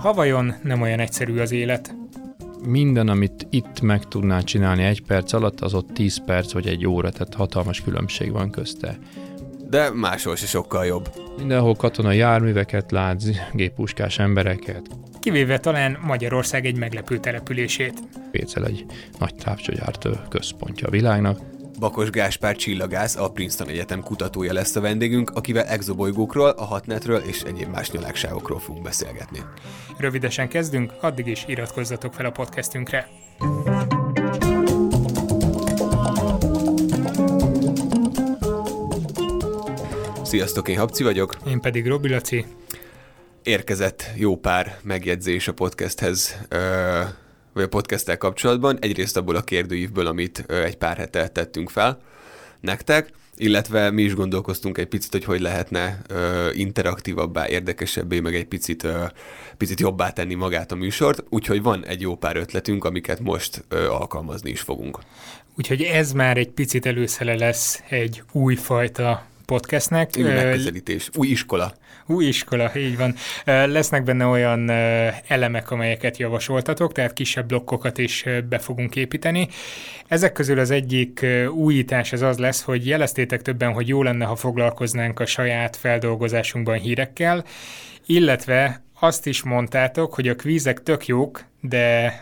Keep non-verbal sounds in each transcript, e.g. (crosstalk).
Ha vajon nem olyan egyszerű az élet? Minden, amit itt meg tudnál csinálni egy perc alatt, az ott 10 perc vagy egy óra, tehát hatalmas különbség van közte. De máshol se sokkal jobb. Mindenhol katonai járműveket látsz, géppuskás embereket. Kivéve talán Magyarország egy meglepő települését. Pécel egy nagy távcsőgyárt központja a világnak. Bakos Gáspár csillagász, a Princeton Egyetem kutatója lesz a vendégünk, akivel exobolygókról, a hatnetről és egyéb más nyalágságokról fogunk beszélgetni. Rövidesen kezdünk, addig is iratkozzatok fel a podcastünkre. Sziasztok, én Habci vagyok. Én pedig Robi Laci. Érkezett jó pár megjegyzés a podcasthez, vagy a podcasttel kapcsolatban. Egyrészt abból a kérdőívből, amit egy pár hete tettünk fel nektek, illetve mi is gondolkoztunk egy picit, hogy hogy lehetne ö, interaktívabbá, érdekesebbé, meg egy picit, ö, picit jobbá tenni magát a műsort, úgyhogy van egy jó pár ötletünk, amiket most ö, alkalmazni is fogunk. Úgyhogy ez már egy picit előszele lesz egy újfajta podcastnek. Új megközelítés, új iskola. Új iskola, így van. Lesznek benne olyan elemek, amelyeket javasoltatok, tehát kisebb blokkokat is be fogunk építeni. Ezek közül az egyik újítás az az lesz, hogy jeleztétek többen, hogy jó lenne, ha foglalkoznánk a saját feldolgozásunkban hírekkel, illetve azt is mondtátok, hogy a kvízek tök jók, de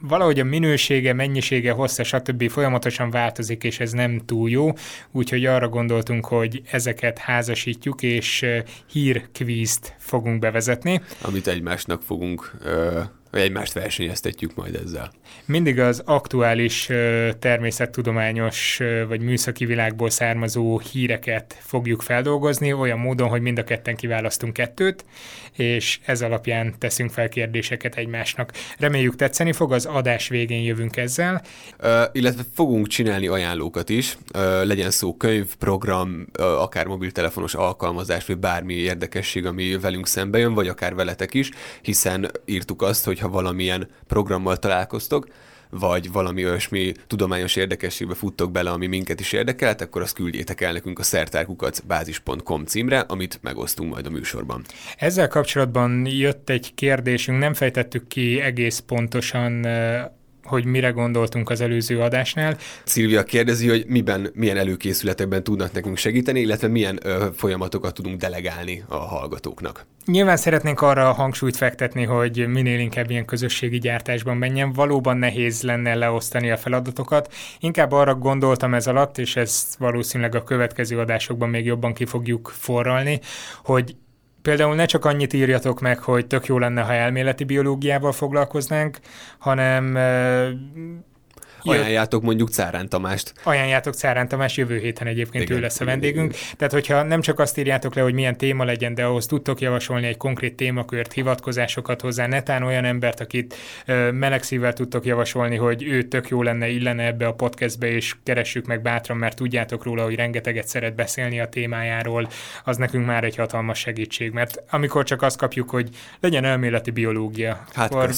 valahogy a minősége, mennyisége, hossza, stb. folyamatosan változik, és ez nem túl jó, úgyhogy arra gondoltunk, hogy ezeket házasítjuk, és hírkvízt fogunk bevezetni. Amit egymásnak fogunk ö, egymást versenyeztetjük majd ezzel. Mindig az aktuális természettudományos vagy műszaki világból származó híreket fogjuk feldolgozni, olyan módon, hogy mind a ketten kiválasztunk kettőt, és ez alapján teszünk fel kérdéseket egymásnak. Reméljük tetszeni fog, az adás végén jövünk ezzel. Uh, illetve fogunk csinálni ajánlókat is, uh, legyen szó könyv, program, akár mobiltelefonos alkalmazás, vagy bármi érdekesség, ami velünk szembe jön, vagy akár veletek is, hiszen írtuk azt, hogy ha valamilyen programmal találkoztok, vagy valami olyasmi tudományos érdekességbe futtok bele, ami minket is érdekelt, akkor azt küldjétek el nekünk a szertárkukat bázis.com címre, amit megosztunk majd a műsorban. Ezzel kapcsolatban jött egy kérdésünk, nem fejtettük ki egész pontosan hogy mire gondoltunk az előző adásnál. Szilvia kérdezi, hogy miben, milyen előkészületekben tudnak nekünk segíteni, illetve milyen ö, folyamatokat tudunk delegálni a hallgatóknak. Nyilván szeretnénk arra a hangsúlyt fektetni, hogy minél inkább ilyen közösségi gyártásban menjen. Valóban nehéz lenne leosztani a feladatokat. Inkább arra gondoltam ez alatt, és ezt valószínűleg a következő adásokban még jobban ki fogjuk forralni, hogy Például ne csak annyit írjatok meg, hogy tök jó lenne, ha elméleti biológiával foglalkoznánk, hanem Ajánljátok mondjuk Cárán Tamást. Ajánljátok Cárán Tamás, jövő héten egyébként igen, ő lesz a vendégünk. Igen, igen. Tehát, hogyha nem csak azt írjátok le, hogy milyen téma legyen, de ahhoz tudtok javasolni egy konkrét témakört, hivatkozásokat hozzá, netán olyan embert, akit melegszívvel tudtok javasolni, hogy ő tök jó lenne, illene ebbe a podcastbe, és keressük meg bátran, mert tudjátok róla, hogy rengeteget szeret beszélni a témájáról, az nekünk már egy hatalmas segítség, mert amikor csak azt kapjuk, hogy legyen elméleti biológia, hát akkor,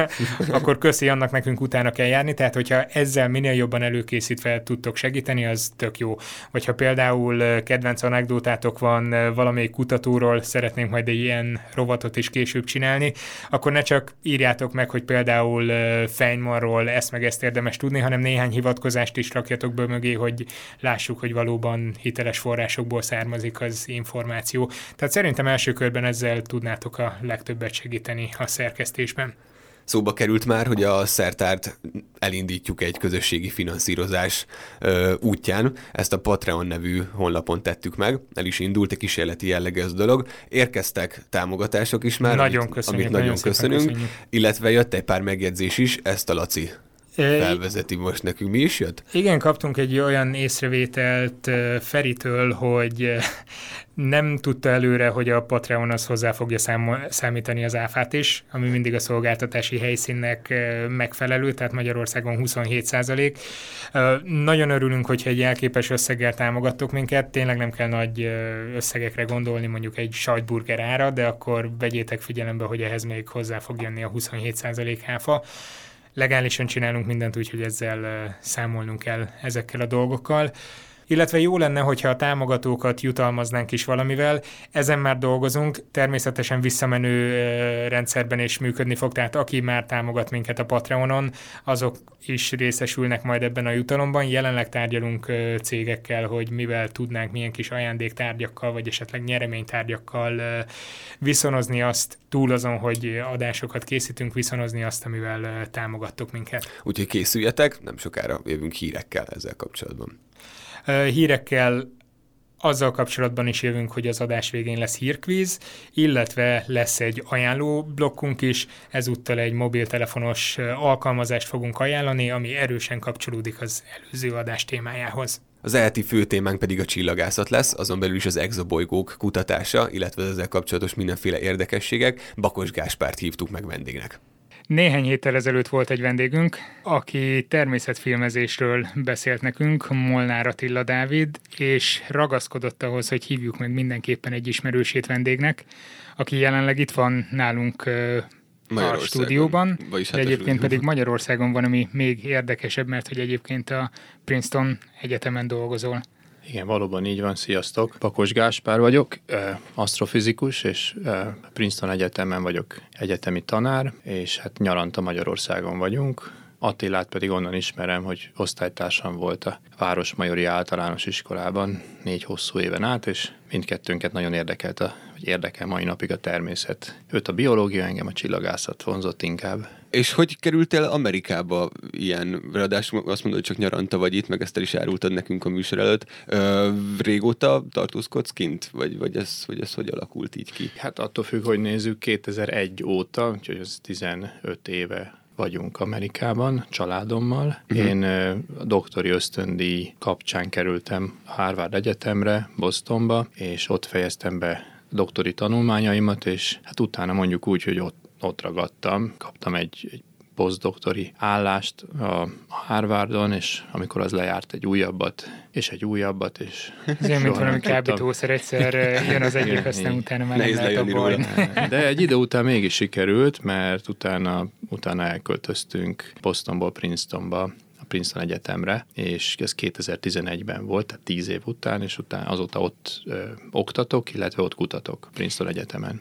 (laughs) akkor köszi, annak nekünk utána kell járni, tehát hogyha ezzel minél jobban előkészítve tudtok segíteni, az tök jó. Vagy ha például kedvenc anekdótátok van valamelyik kutatóról, szeretnénk majd egy ilyen rovatot is később csinálni, akkor ne csak írjátok meg, hogy például Feynmanról ezt meg ezt érdemes tudni, hanem néhány hivatkozást is rakjatok be mögé, hogy lássuk, hogy valóban hiteles forrásokból származik az információ. Tehát szerintem első körben ezzel tudnátok a legtöbbet segíteni a szerkesztésben. Szóba került már, hogy a szertárt elindítjuk egy közösségi finanszírozás ö, útján. Ezt a Patreon nevű honlapon tettük meg. El is indult, egy kísérleti jellegű ez a dolog. Érkeztek támogatások is már, nagyon amit, köszönjük, amit nagyon, nagyon köszönünk. Köszönjük. Illetve jött egy pár megjegyzés is, ezt a Laci felvezeti most nekünk. Mi is jött? Igen, kaptunk egy olyan észrevételt Feritől, hogy nem tudta előre, hogy a Patreon az hozzá fogja számítani az áfát is, ami mindig a szolgáltatási helyszínnek megfelelő, tehát Magyarországon 27 százalék. Nagyon örülünk, hogyha egy elképes összeggel támogattok minket, tényleg nem kell nagy összegekre gondolni, mondjuk egy sajtburger ára, de akkor vegyétek figyelembe, hogy ehhez még hozzá fog jönni a 27 százalék áfa legálisan csinálunk mindent, úgyhogy ezzel számolnunk kell ezekkel a dolgokkal illetve jó lenne, hogyha a támogatókat jutalmaznánk is valamivel. Ezen már dolgozunk, természetesen visszamenő rendszerben is működni fog, tehát aki már támogat minket a Patreonon, azok is részesülnek majd ebben a jutalomban. Jelenleg tárgyalunk cégekkel, hogy mivel tudnánk milyen kis ajándéktárgyakkal, vagy esetleg nyereménytárgyakkal viszonozni azt, túl azon, hogy adásokat készítünk, viszonozni azt, amivel támogattok minket. Úgyhogy készüljetek, nem sokára jövünk hírekkel ezzel kapcsolatban. Hírekkel azzal kapcsolatban is jövünk, hogy az adás végén lesz hírkvíz, illetve lesz egy ajánló blokkunk is, ezúttal egy mobiltelefonos alkalmazást fogunk ajánlani, ami erősen kapcsolódik az előző adás témájához. Az ELTI fő témánk pedig a csillagászat lesz, azon belül is az exobolygók kutatása, illetve ezzel kapcsolatos mindenféle érdekességek. Bakos Gáspárt hívtuk meg vendégnek. Néhány héttel ezelőtt volt egy vendégünk, aki természetfilmezésről beszélt nekünk, Molnár Attila Dávid, és ragaszkodott ahhoz, hogy hívjuk meg mindenképpen egy ismerősét vendégnek, aki jelenleg itt van nálunk a stúdióban, de hát egyébként pedig Magyarországon van, ami még érdekesebb, mert hogy egyébként a Princeton Egyetemen dolgozol. Igen, valóban így van. Sziasztok! Pakos Gáspár vagyok, asztrofizikus, és Princeton Egyetemen vagyok egyetemi tanár, és hát nyaranta Magyarországon vagyunk. Attilát pedig onnan ismerem, hogy osztálytársam volt a Városmajori Általános Iskolában négy hosszú éven át, és mindkettőnket nagyon érdekelt, a, vagy érdekel mai napig a természet. Őt a biológia, engem a csillagászat vonzott inkább. És hogy kerültél Amerikába ilyen, ráadásul azt mondod, hogy csak nyaranta vagy itt, meg ezt el is árultad nekünk a műsor előtt. Ö, régóta tartózkodsz kint? Vagy, vagy, ez, vagy ez hogy alakult így ki? Hát attól függ, hogy nézzük, 2001 óta, úgyhogy az 15 éve vagyunk Amerikában családommal. Uh-huh. Én a doktori ösztöndíj kapcsán kerültem Harvard Egyetemre, Bostonba, és ott fejeztem be doktori tanulmányaimat, és hát utána mondjuk úgy, hogy ott, ott ragadtam, kaptam egy, egy posztdoktori állást a Harvardon, és amikor az lejárt egy újabbat, és egy újabbat, és... Ez olyan, mint valami kábítószer, egyszer jön az egyik, aztán utána már nem lehet (laughs) De egy idő után mégis sikerült, mert utána, utána elköltöztünk Bostonból Princetonba, a Princeton Egyetemre, és ez 2011-ben volt, tehát 10 év után, és utána azóta ott ö, oktatok, illetve ott kutatok Princeton Egyetemen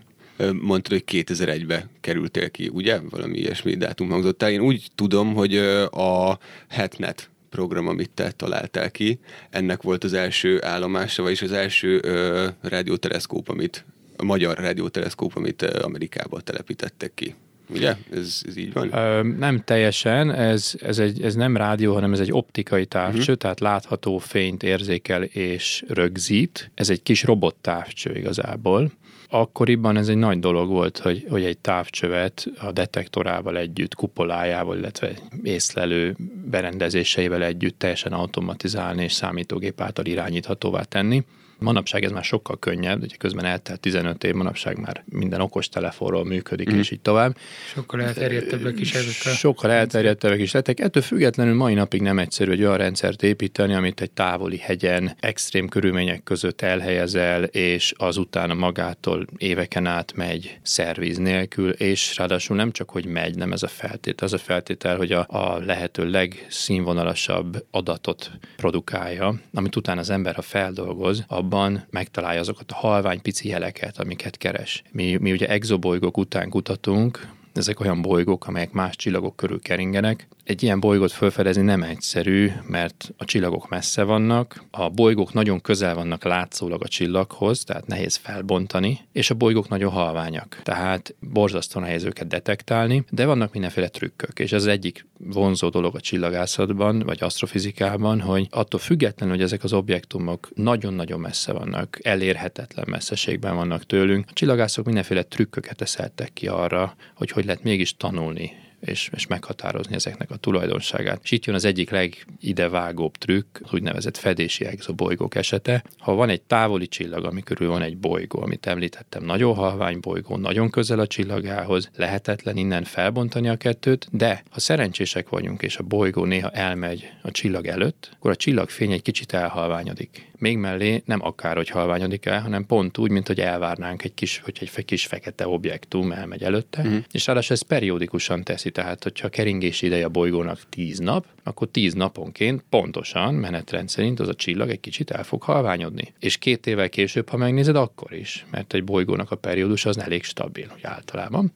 mondtad, hogy 2001-be kerültél ki, ugye? Valami ilyesmi dátum hangzott el. Én úgy tudom, hogy a HetNet program, amit te találtál ki, ennek volt az első állomása, vagyis az első ö, rádióteleszkóp, amit a magyar rádióteleszkóp, amit Amerikába telepítettek ki. Ugye? Ez, ez így van? Ö, nem teljesen, ez, ez, egy, ez nem rádió, hanem ez egy optikai távcső, uh-huh. tehát látható fényt érzékel és rögzít. Ez egy kis robottávcső igazából akkoriban ez egy nagy dolog volt, hogy, hogy egy távcsövet a detektorával együtt, kupolájával, illetve észlelő berendezéseivel együtt teljesen automatizálni és számítógép által irányíthatóvá tenni. Manapság ez már sokkal könnyebb, ugye közben eltelt 15 év, manapság már minden okos telefonról működik, mm. és így tovább. Sokkal elterjedtebbek is ezek a Sokkal elterjedtebbek is lettek. Ettől függetlenül mai napig nem egyszerű egy olyan rendszert építeni, amit egy távoli hegyen, extrém körülmények között elhelyezel, és azután magától éveken át megy szerviz nélkül, és ráadásul nem csak, hogy megy, nem ez a feltétel. Az a feltétel, hogy a, a lehető legszínvonalasabb adatot produkálja, amit utána az ember, ha feldolgoz, abban megtalálja azokat a halvány pici jeleket, amiket keres. Mi, mi ugye exobolygók után kutatunk, ezek olyan bolygók, amelyek más csillagok körül keringenek, egy ilyen bolygót felfedezni nem egyszerű, mert a csillagok messze vannak, a bolygók nagyon közel vannak látszólag a csillaghoz, tehát nehéz felbontani, és a bolygók nagyon halványak, tehát borzasztó nehéz őket detektálni, de vannak mindenféle trükkök, és ez egyik vonzó dolog a csillagászatban, vagy asztrofizikában, hogy attól függetlenül, hogy ezek az objektumok nagyon-nagyon messze vannak, elérhetetlen messzeségben vannak tőlünk, a csillagászok mindenféle trükköket eszeltek ki arra, hogy hogy lehet mégis tanulni és, és meghatározni ezeknek a tulajdonságát. És itt jön az egyik legidevágóbb trükk, az úgynevezett fedési exobolygók esete. Ha van egy távoli csillag, ami körül van egy bolygó, amit említettem, nagyon halvány bolygó, nagyon közel a csillagához, lehetetlen innen felbontani a kettőt, de ha szerencsések vagyunk, és a bolygó néha elmegy a csillag előtt, akkor a csillagfény egy kicsit elhalványodik még mellé nem akár, hogy halványodik el, hanem pont úgy, mint hogy elvárnánk egy kis, hogy egy kis fekete objektum elmegy előtte, mm. és ráadásul ez periódikusan teszi. Tehát hogyha a keringési ideje a bolygónak 10 nap, akkor 10 naponként pontosan menetrend szerint az a csillag egy kicsit el fog halványodni. És két évvel később, ha megnézed, akkor is, mert egy bolygónak a periódus az elég stabil, hogy általában.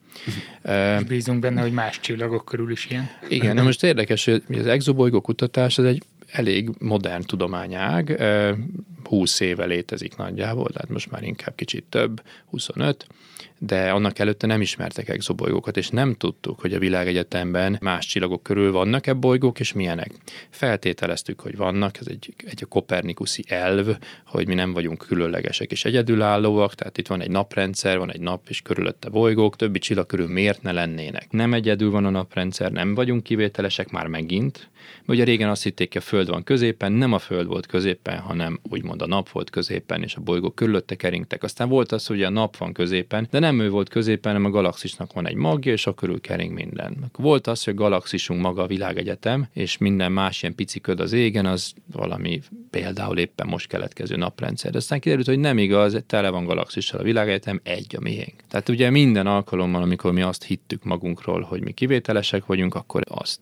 És bízunk benne, hogy más csillagok körül is ilyen. Igen, na most érdekes, hogy az exobolygó kutatás az egy elég modern tudományág, 20 éve létezik nagyjából, tehát most már inkább kicsit több, 25, de annak előtte nem ismertek exobolygókat, és nem tudtuk, hogy a világegyetemben más csillagok körül vannak-e bolygók, és milyenek. Feltételeztük, hogy vannak, ez egy, egy a kopernikuszi elv, hogy mi nem vagyunk különlegesek és egyedülállóak, tehát itt van egy naprendszer, van egy nap és körülötte bolygók, többi csillag körül miért ne lennének. Nem egyedül van a naprendszer, nem vagyunk kivételesek már megint, Ugye régen azt hitték, hogy a Föld van középen, nem a Föld volt középen, hanem úgymond a nap volt középen, és a bolygók körülötte keringtek. Aztán volt az, hogy a nap van középen, de nem ő volt középen, hanem a galaxisnak van egy magja, és a körül kering minden. Volt az, hogy a galaxisunk maga a világegyetem, és minden más ilyen pici köd az égen, az valami például éppen most keletkező naprendszer. De aztán kiderült, hogy nem igaz, tele van galaxissal a világegyetem, egy a miénk. Tehát ugye minden alkalommal, amikor mi azt hittük magunkról, hogy mi kivételesek vagyunk, akkor azt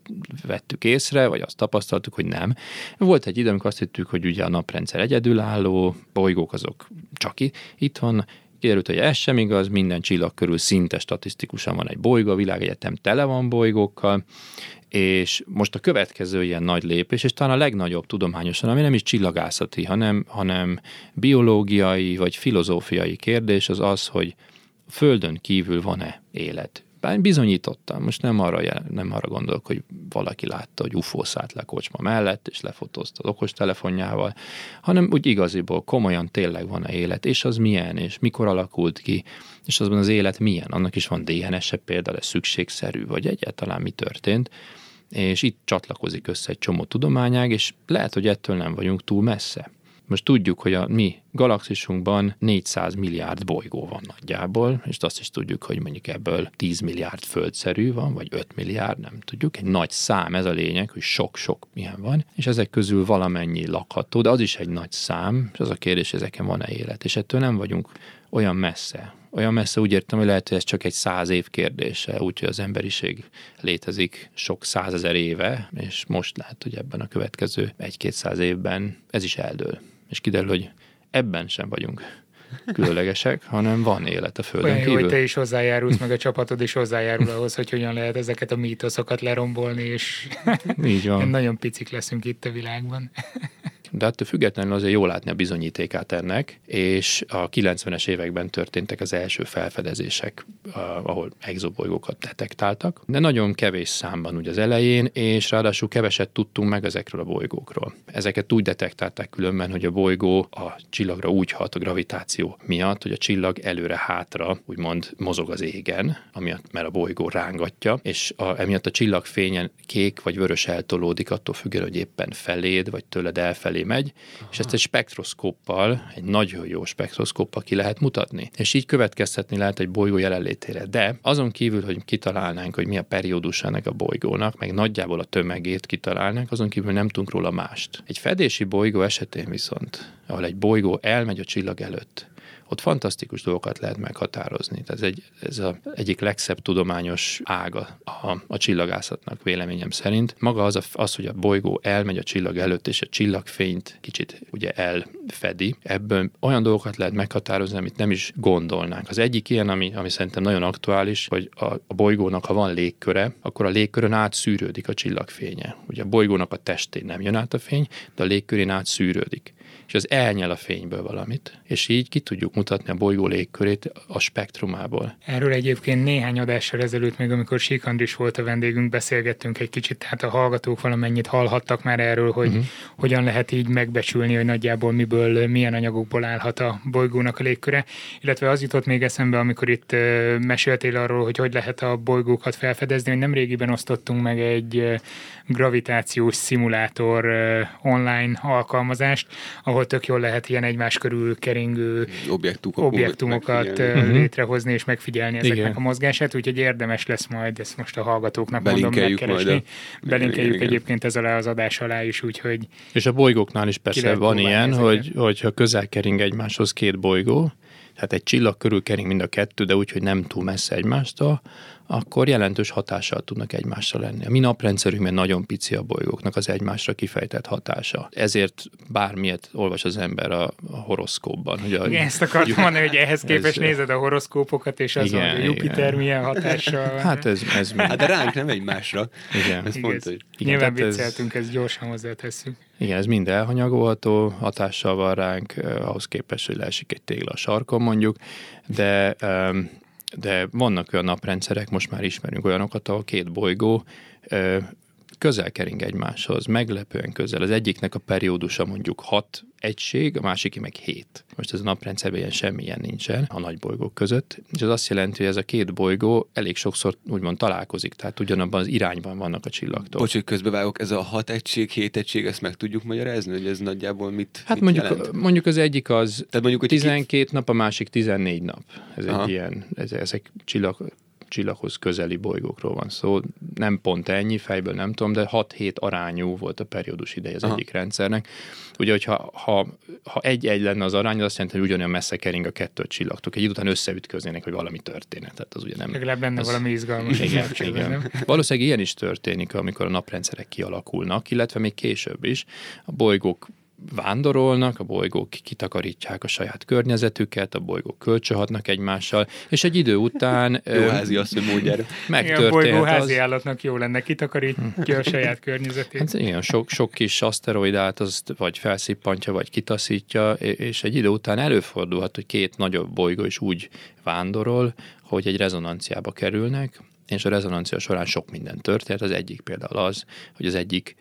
vettük észre, vagy azt tapasztaltuk, hogy nem. Volt egy idő, amikor azt hittük, hogy ugye a naprendszer egyedülálló, bolygók azok csak itt van, kiderült, hogy ez sem igaz, minden csillag körül szinte statisztikusan van egy bolygó, a világegyetem tele van bolygókkal, és most a következő ilyen nagy lépés, és talán a legnagyobb tudományosan, ami nem is csillagászati, hanem, hanem biológiai vagy filozófiai kérdés, az az, hogy Földön kívül van-e élet bár bizonyítottam, most nem arra, nem arra gondolok, hogy valaki látta, hogy UFO szállt le kocsma mellett, és lefotózta az okostelefonjával, hanem úgy igaziból komolyan tényleg van-e élet, és az milyen, és mikor alakult ki, és azban az élet milyen. Annak is van DNS-e például, ez szükségszerű, vagy egyáltalán mi történt és itt csatlakozik össze egy csomó tudományág, és lehet, hogy ettől nem vagyunk túl messze. Most tudjuk, hogy a mi galaxisunkban 400 milliárd bolygó van nagyjából, és azt is tudjuk, hogy mondjuk ebből 10 milliárd földszerű van, vagy 5 milliárd, nem tudjuk. Egy nagy szám, ez a lényeg, hogy sok-sok milyen van, és ezek közül valamennyi lakható, de az is egy nagy szám, és az a kérdés, ezeken van-e élet, és ettől nem vagyunk olyan messze. Olyan messze úgy értem, hogy lehet, hogy ez csak egy száz év kérdése, úgyhogy az emberiség létezik sok százezer éve, és most lehet, hogy ebben a következő egy-két száz évben ez is eldől és kiderül, hogy ebben sem vagyunk különlegesek, hanem van élet a Földön Olyan kívül. hogy te is hozzájárulsz, meg a csapatod is hozzájárul ahhoz, hogy hogyan lehet ezeket a mítoszokat lerombolni, és Így van. (laughs) nagyon picik leszünk itt a világban de attól függetlenül azért jól látni a bizonyítékát ennek, és a 90-es években történtek az első felfedezések, ahol exobolygókat detektáltak, de nagyon kevés számban ugye az elején, és ráadásul keveset tudtunk meg ezekről a bolygókról. Ezeket úgy detektálták különben, hogy a bolygó a csillagra úgy hat a gravitáció miatt, hogy a csillag előre-hátra úgymond mozog az égen, amiatt, mert a bolygó rángatja, és a, emiatt a csillag fényen kék vagy vörös eltolódik, attól függően, hogy éppen feléd, vagy tőled elfelé megy, Aha. és ezt egy spektroszkóppal, egy nagyon jó spektroszkóppal ki lehet mutatni. És így következtetni lehet egy bolygó jelenlétére. De azon kívül, hogy kitalálnánk, hogy mi a periódus ennek a bolygónak, meg nagyjából a tömegét kitalálnánk, azon kívül nem tudunk róla mást. Egy fedési bolygó esetén viszont, ahol egy bolygó elmegy a csillag előtt, ott fantasztikus dolgokat lehet meghatározni. Tehát ez, egy, ez az egyik legszebb tudományos ága a, a csillagászatnak véleményem szerint. Maga az, a, az, hogy a bolygó elmegy a csillag előtt, és a csillagfényt kicsit ugye elfedi, ebből olyan dolgokat lehet meghatározni, amit nem is gondolnánk. Az egyik ilyen, ami, ami szerintem nagyon aktuális, hogy a, a bolygónak, ha van légköre, akkor a légkörön átszűrődik a csillagfénye. Ugye a bolygónak a testén nem jön át a fény, de a légkörén átszűrődik és az elnyel a fényből valamit, és így ki tudjuk mutatni a bolygó légkörét a spektrumából. Erről egyébként néhány adással ezelőtt, még amikor Sík Andris volt a vendégünk, beszélgettünk egy kicsit, tehát a hallgatók valamennyit hallhattak már erről, hogy uh-huh. hogyan lehet így megbecsülni, hogy nagyjából miből, milyen anyagokból állhat a bolygónak a légköre, illetve az jutott még eszembe, amikor itt meséltél arról, hogy hogy lehet a bolygókat felfedezni, hogy nem régiben osztottunk meg egy gravitációs szimulátor online alkalmazást, ahol tök jól lehet ilyen egymás körül keringő Objektumok, objektumokat megfigyelni. Mhm. létrehozni és megfigyelni ezeknek Igen. a mozgását, úgyhogy érdemes lesz majd, ezt most a hallgatóknak mondom megkeresni. Majd a... Belinkeljük Igen. egyébként ez alá az adás alá is, úgyhogy... És a bolygóknál is persze van ilyen, hogy, hogyha közel kering egymáshoz két bolygó, tehát egy csillag körül kering mind a kettő, de úgy, hogy nem túl messze egymástól, akkor jelentős hatással tudnak egymásra lenni. A mi naprendszerünkben nagyon pici a bolygóknak az egymásra kifejtett hatása. Ezért bármilyet olvas az ember a, a horoszkópban. Hogy a, igen, ezt akartam mondani, hogy ehhez képest ez, nézed a horoszkópokat, és az igen, a Jupiter igen. milyen hatással van. Hát ez, ez hát de ránk nem egymásra. Igen. Ez igen, hogy... igen Nyilván vicceltünk, ez... ezt gyorsan hozzátesszük. Igen, ez mind elhanyagolható, hatással van ránk, eh, ahhoz képest, hogy leesik egy tégla a sarkon mondjuk, de de vannak olyan naprendszerek, most már ismerünk olyanokat, ahol két bolygó közel kering egymáshoz, meglepően közel. Az egyiknek a periódusa mondjuk 6 egység, a másik meg 7. Most ez a naprendszerben ilyen semmilyen nincsen a nagy bolygók között, és ez azt jelenti, hogy ez a két bolygó elég sokszor úgymond találkozik, tehát ugyanabban az irányban vannak a csillagtól. Bocs, hogy közbevágok, ez a 6 egység, 7 egység, ezt meg tudjuk magyarázni, hogy ez nagyjából mit Hát mit mondjuk, jelent? mondjuk az egyik az Tehát mondjuk, hogy 12 két... nap, a másik 14 nap. Ez Aha. egy ilyen, ez, ezek csillag, csillaghoz közeli bolygókról van szó. Nem pont ennyi, fejből nem tudom, de 6-7 arányú volt a periódus ideje az Aha. egyik rendszernek. Ugye, hogyha ha, ha egy-egy lenne az arány, az azt jelenti, hogy ugyanolyan messze kering a kettő csillagtok. Egy után összeütköznének, hogy valami történet. Tehát az ugye nem... Legalább benne az, valami izgalmas. Igen, igen. Nem? Valószínűleg ilyen is történik, amikor a naprendszerek kialakulnak, illetve még később is. A bolygók vándorolnak, a bolygók kitakarítják a saját környezetüket, a bolygók kölcsönhatnak egymással, és egy idő után... (laughs) Jó házi azt, hogy módjára. Megtörtént. Igen, a bolygó házi az... állatnak jó lenne, kitakarítja a (laughs) saját környezetét. Hát igen, sok, sok kis aszteroidát az vagy felszippantja, vagy kitaszítja, és egy idő után előfordulhat, hogy két nagyobb bolygó is úgy vándorol, hogy egy rezonanciába kerülnek, és a rezonancia során sok minden történt. Az egyik például az, hogy az egyik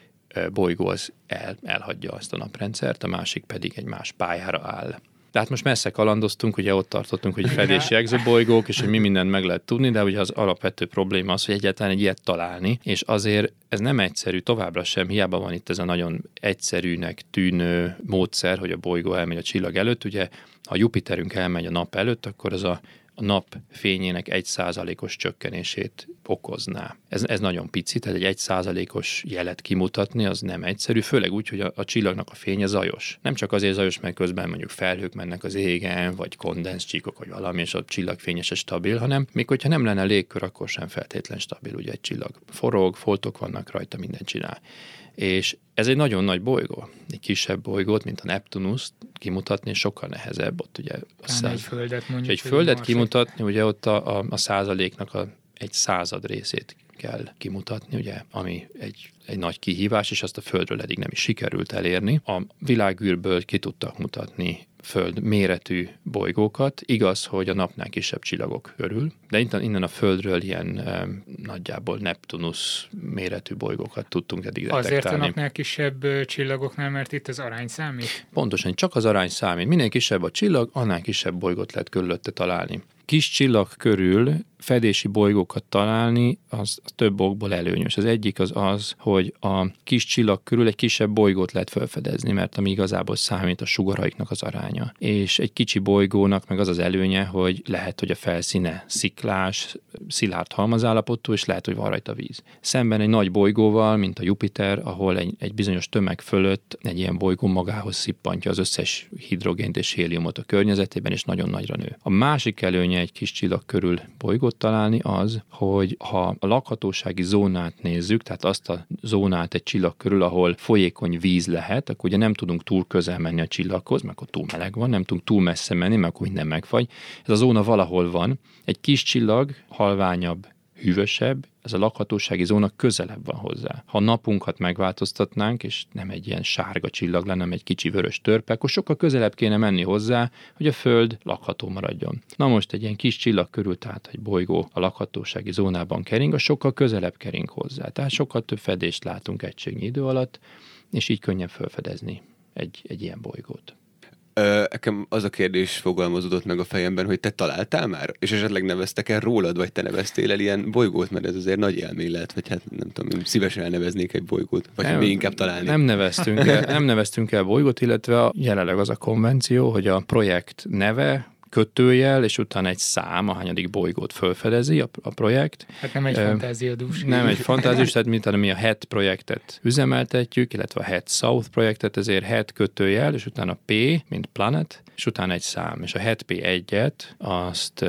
bolygó az el, elhagyja azt a naprendszert, a másik pedig egy más pályára áll. Tehát most messze kalandoztunk, ugye ott tartottunk, hogy fedési exobolygók, és hogy mi mindent meg lehet tudni, de ugye az alapvető probléma az, hogy egyáltalán egy ilyet találni, és azért ez nem egyszerű, továbbra sem, hiába van itt ez a nagyon egyszerűnek tűnő módszer, hogy a bolygó elmegy a csillag előtt, ugye ha Jupiterünk elmegy a nap előtt, akkor az a nap fényének egy százalékos csökkenését okozná. Ez, ez nagyon pici, tehát egy egy százalékos jelet kimutatni az nem egyszerű, főleg úgy, hogy a, a csillagnak a fénye zajos. Nem csak azért zajos, mert közben mondjuk felhők mennek az égen, vagy kondenszcsíkok, vagy valami, és a csillag fényese stabil, hanem még hogyha nem lenne légkör, akkor sem feltétlen stabil. Ugye egy csillag forog, foltok vannak rajta, mindent csinál. És ez egy nagyon nagy bolygó. Egy kisebb bolygót, mint a Neptunus kimutatni sokkal nehezebb. Ott ugye a száz... egy földet mondjuk. Egy földet kimutatni, ugye ott a, a, a százaléknak a, egy század részét kell kimutatni, ugye, ami egy, egy nagy kihívás, és azt a Földről eddig nem is sikerült elérni. A világűrből ki tudtak mutatni Föld méretű bolygókat. Igaz, hogy a napnál kisebb csillagok körül, de innen, innen a Földről ilyen e, nagyjából Neptunus méretű bolygókat tudtunk eddig detektálni. Azért a napnál kisebb csillagoknál, mert itt az arány számít? Pontosan, csak az arány számít. Minél kisebb a csillag, annál kisebb bolygót lehet körülötte találni. Kis csillag körül fedési bolygókat találni, az, több okból előnyös. Az egyik az az, hogy a kis csillag körül egy kisebb bolygót lehet felfedezni, mert ami igazából számít a sugaraiknak az aránya. És egy kicsi bolygónak meg az az előnye, hogy lehet, hogy a felszíne sziklás, szilárd halmazállapotú, és lehet, hogy van rajta víz. Szemben egy nagy bolygóval, mint a Jupiter, ahol egy, egy bizonyos tömeg fölött egy ilyen bolygó magához szippantja az összes hidrogént és héliumot a környezetében, és nagyon nagyra nő. A másik előnye egy kis csillag körül bolygót találni az, hogy ha a lakhatósági zónát nézzük, tehát azt a zónát egy csillag körül, ahol folyékony víz lehet, akkor ugye nem tudunk túl közel menni a csillaghoz, mert akkor túl meleg van, nem tudunk túl messze menni, mert akkor minden megfagy. Ez a zóna valahol van. Egy kis csillag, halványabb, hűvösebb, ez a lakhatósági zóna közelebb van hozzá. Ha napunkat megváltoztatnánk, és nem egy ilyen sárga csillag lenne, egy kicsi vörös törpe, akkor sokkal közelebb kéne menni hozzá, hogy a Föld lakható maradjon. Na most egy ilyen kis csillag körül, tehát egy bolygó a lakhatósági zónában kering, a sokkal közelebb kering hozzá. Tehát sokkal több fedést látunk egységnyi idő alatt, és így könnyebb felfedezni egy, egy ilyen bolygót. Nekem az a kérdés fogalmazódott meg a fejemben, hogy te találtál már? És esetleg neveztek el rólad, vagy te neveztél el ilyen bolygót, mert ez azért nagy élmény lehet, vagy hát nem tudom, én szívesen elneveznék egy bolygót, vagy nem, még inkább találni. Nem neveztünk el, nem neveztünk el bolygót, illetve a, jelenleg az a konvenció, hogy a projekt neve kötőjel, és utána egy szám, a hányadik bolygót felfedezi a, a projekt. Hát nem egy uh, fantáziadús. Nem egy (laughs) fantázius, tehát mint mi a HET projektet üzemeltetjük, illetve a HET South projektet, ezért HET kötőjel, és utána P, mint planet, és utána egy szám. És a HET P1-et azt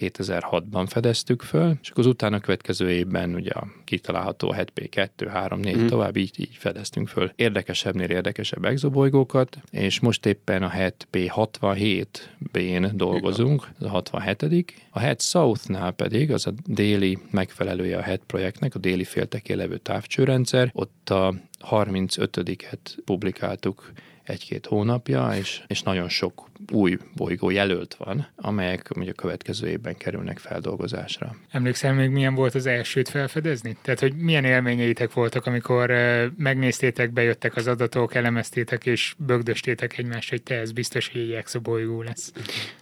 2006-ban fedeztük föl, és akkor az utána következő évben ugye a kitalálható a HET P2, 3, 4, mm. tovább így, így fedeztünk föl érdekesebbnél érdekesebb exobolygókat, és most éppen a HET P67B-n dolgozunk, ez a 67 A HET Southnál pedig, az a déli megfelelője a HET projektnek, a déli féltekén levő távcsőrendszer, ott a 35-et publikáltuk egy-két hónapja, és, és nagyon sok új bolygó jelölt van, amelyek ugye a következő évben kerülnek feldolgozásra. Emlékszel még milyen volt az elsőt felfedezni? Tehát, hogy milyen élményeitek voltak, amikor megnéztétek, bejöttek az adatok, elemeztétek és bögdöstétek egymást, hogy te ez biztos, hogy egy exobolygó lesz?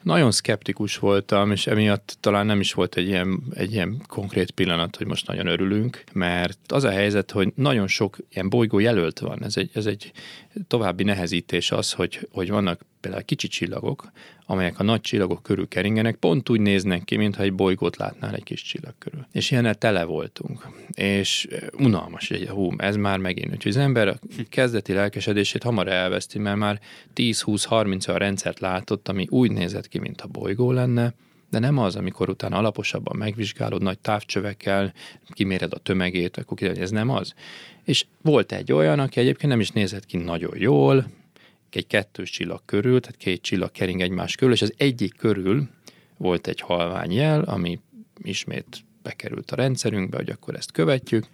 Nagyon szkeptikus voltam, és emiatt talán nem is volt egy ilyen, egy ilyen konkrét pillanat, hogy most nagyon örülünk, mert az a helyzet, hogy nagyon sok ilyen bolygó jelölt van. Ez egy, ez egy további nehezítés az, hogy, hogy vannak például kicsi csillagok, amelyek a nagy csillagok körül keringenek, pont úgy néznek ki, mintha egy bolygót látnál egy kis csillag körül. És ilyennel tele voltunk. És eh, unalmas, hogy hú, ez már megint. Úgyhogy az ember a kezdeti lelkesedését hamar elveszti, mert már 10-20-30 a rendszert látott, ami úgy nézett ki, mint a bolygó lenne, de nem az, amikor utána alaposabban megvizsgálod nagy távcsövekkel, kiméred a tömegét, akkor kiderül, ez nem az. És volt egy olyan, aki egyébként nem is nézett ki nagyon jól, egy kettős csillag körül, tehát két csillag kering egymás körül, és az egyik körül volt egy halvány jel, ami ismét bekerült a rendszerünkbe, hogy akkor ezt követjük,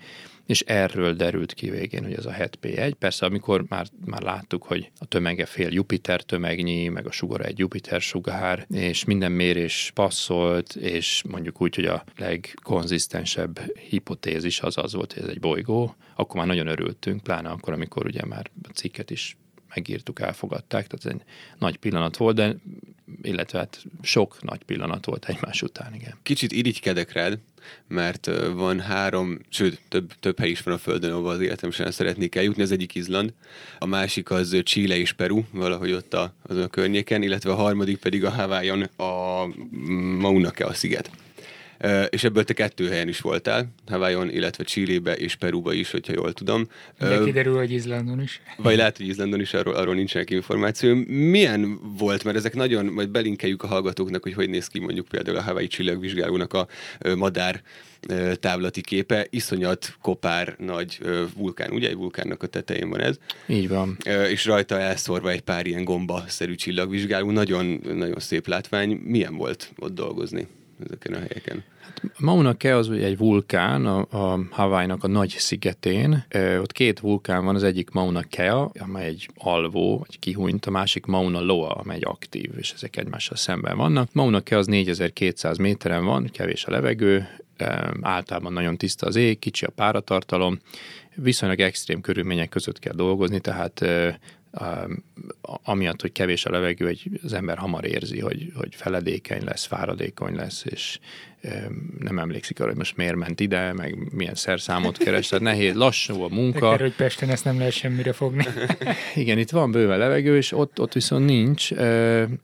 és erről derült ki végén, hogy ez a het P1. Persze, amikor már, már láttuk, hogy a tömege fél Jupiter tömegnyi, meg a sugara egy Jupiter sugár, és minden mérés passzolt, és mondjuk úgy, hogy a legkonzisztensebb hipotézis az az volt, hogy ez egy bolygó, akkor már nagyon örültünk, pláne akkor, amikor ugye már a cikket is megírtuk, elfogadták, tehát ez egy nagy pillanat volt, de illetve hát sok nagy pillanat volt egymás után, igen. Kicsit irigykedek rád, mert van három, sőt, több, több hely is van a Földön, ahol az életem sem szeretnék eljutni. Az egyik Izland, a másik az Chile és Peru, valahogy ott a, azon a környéken, illetve a harmadik pedig a Hawaiion a Mauna Kea sziget és ebből te kettő helyen is voltál, Hawaiion, illetve Chilébe és Peruba is, hogyha jól tudom. De kiderül, hogy Izlandon is. Vagy lehet, hogy Izlandon is, arról, arról nincsenek információ. Milyen volt, mert ezek nagyon, majd belinkeljük a hallgatóknak, hogy hogy néz ki mondjuk például a Hawaii csillagvizsgálónak a madár távlati képe, iszonyat kopár nagy vulkán, ugye egy vulkánnak a tetején van ez. Így van. És rajta elszorva egy pár ilyen gomba-szerű csillagvizsgáló, nagyon, nagyon szép látvány. Milyen volt ott dolgozni ezeken a helyeken? Mauna Kea az ugye egy vulkán a, a Hawaii-nak a nagy szigetén. Ö, ott két vulkán van, az egyik Mauna Kea, amely egy alvó, vagy kihunyt, a másik Mauna Loa, amely egy aktív, és ezek egymással szemben vannak. Mauna Kea az 4200 méteren van, kevés a levegő, általában nagyon tiszta az ég, kicsi a páratartalom, viszonylag extrém körülmények között kell dolgozni, tehát amiatt, hogy kevés a levegő, egy, az ember hamar érzi, hogy, hogy feledékeny lesz, fáradékony lesz, és nem emlékszik arra, hogy most miért ment ide, meg milyen szerszámot keres, tehát nehéz, lassú a munka. Tekер, hogy Pesten ezt nem lehet semmire fogni. (laughs) Igen, itt van bőven levegő, és ott, ott viszont nincs,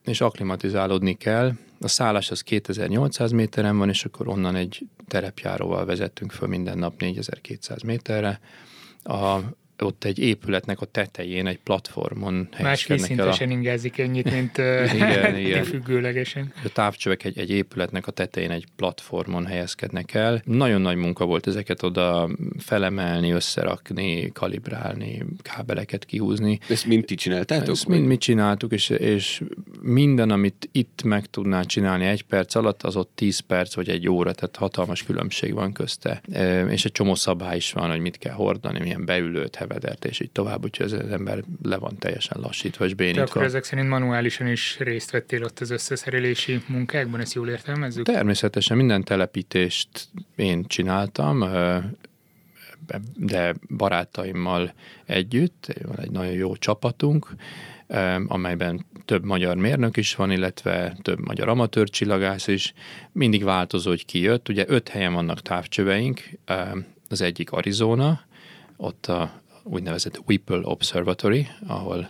és aklimatizálódni kell. A szállás az 2800 méteren van, és akkor onnan egy terepjáróval vezettünk föl minden nap 4200 méterre. A, ott egy épületnek a tetején, egy platformon Más vízszintesen a... ingázik ennyit, mint (laughs) igen, igen. (laughs) függőlegesen. A távcsövek egy, egy épületnek a tetején egy platformon helyezkednek el. Nagyon nagy munka volt ezeket oda felemelni, összerakni, kalibrálni, kábeleket kihúzni. Ezt mind ti csináltátok? Ezt mind mi csináltuk, és, és minden, amit itt meg tudnál csinálni egy perc alatt, az ott 10 perc vagy egy óra, tehát hatalmas különbség van közte. És egy csomó szabály is van, hogy mit kell hordani, milyen beülőt, hevedert, és így tovább, úgyhogy az ember le van teljesen lassítva és bénítva. De akkor ezek szerint manuálisan is részt vettél ott az összeszerelési munkákban, ezt jól értelmezzük? Természetesen minden telepítést én csináltam, de barátaimmal együtt, van egy nagyon jó csapatunk, amelyben több magyar mérnök is van, illetve több magyar amatőr csillagász is. Mindig változó, hogy ki jött. Ugye öt helyen vannak távcsöveink, az egyik Arizona, ott a úgynevezett Whipple Observatory, ahol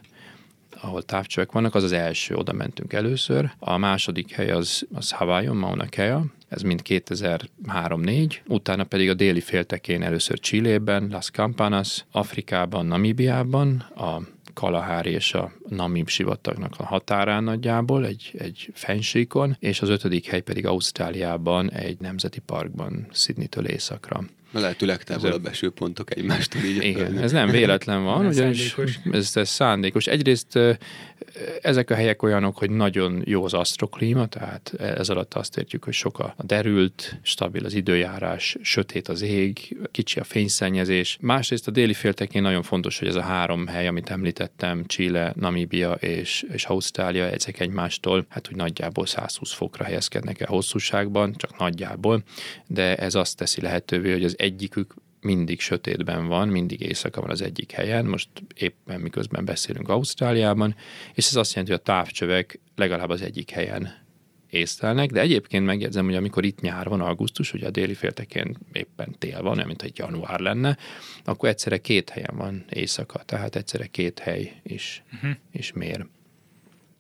ahol távcsövek vannak, az az első, oda mentünk először. A második hely az, az Hawaiion, Mauna Kea, ez mind 2003-4, utána pedig a déli féltekén először Csillében, Las Campanas, Afrikában, Namibiában, a Kalahár és a Namib sivatagnak a határán nagyjából, egy, egy fensíkon, és az ötödik hely pedig Ausztráliában, egy nemzeti parkban, Sydney-től északra. A lehető legtávolabb esőpontok egymástól így. Igen, ez nem véletlen van, (laughs) ez ugyanis ez, ez szándékos. Egyrészt ezek a helyek olyanok, hogy nagyon jó az asztroklíma, tehát ez alatt azt értjük, hogy sok a derült, stabil az időjárás, sötét az ég, kicsi a fényszennyezés. Másrészt a déli féltekén nagyon fontos, hogy ez a három hely, amit említettem, Chile, Namíbia és, és Ausztrália, ezek egymástól, hát hogy nagyjából 120 fokra helyezkednek el hosszúságban, csak nagyjából, de ez azt teszi lehetővé, hogy az egyikük mindig sötétben van, mindig éjszaka van az egyik helyen, most éppen miközben beszélünk Ausztráliában, és ez azt jelenti, hogy a távcsövek legalább az egyik helyen észlelnek, de egyébként megjegyzem, hogy amikor itt nyár van, augusztus, ugye a déli féltekén éppen tél van, mint egy január lenne, akkor egyszerre két helyen van éjszaka, tehát egyszerre két hely is, uh-huh. is mér.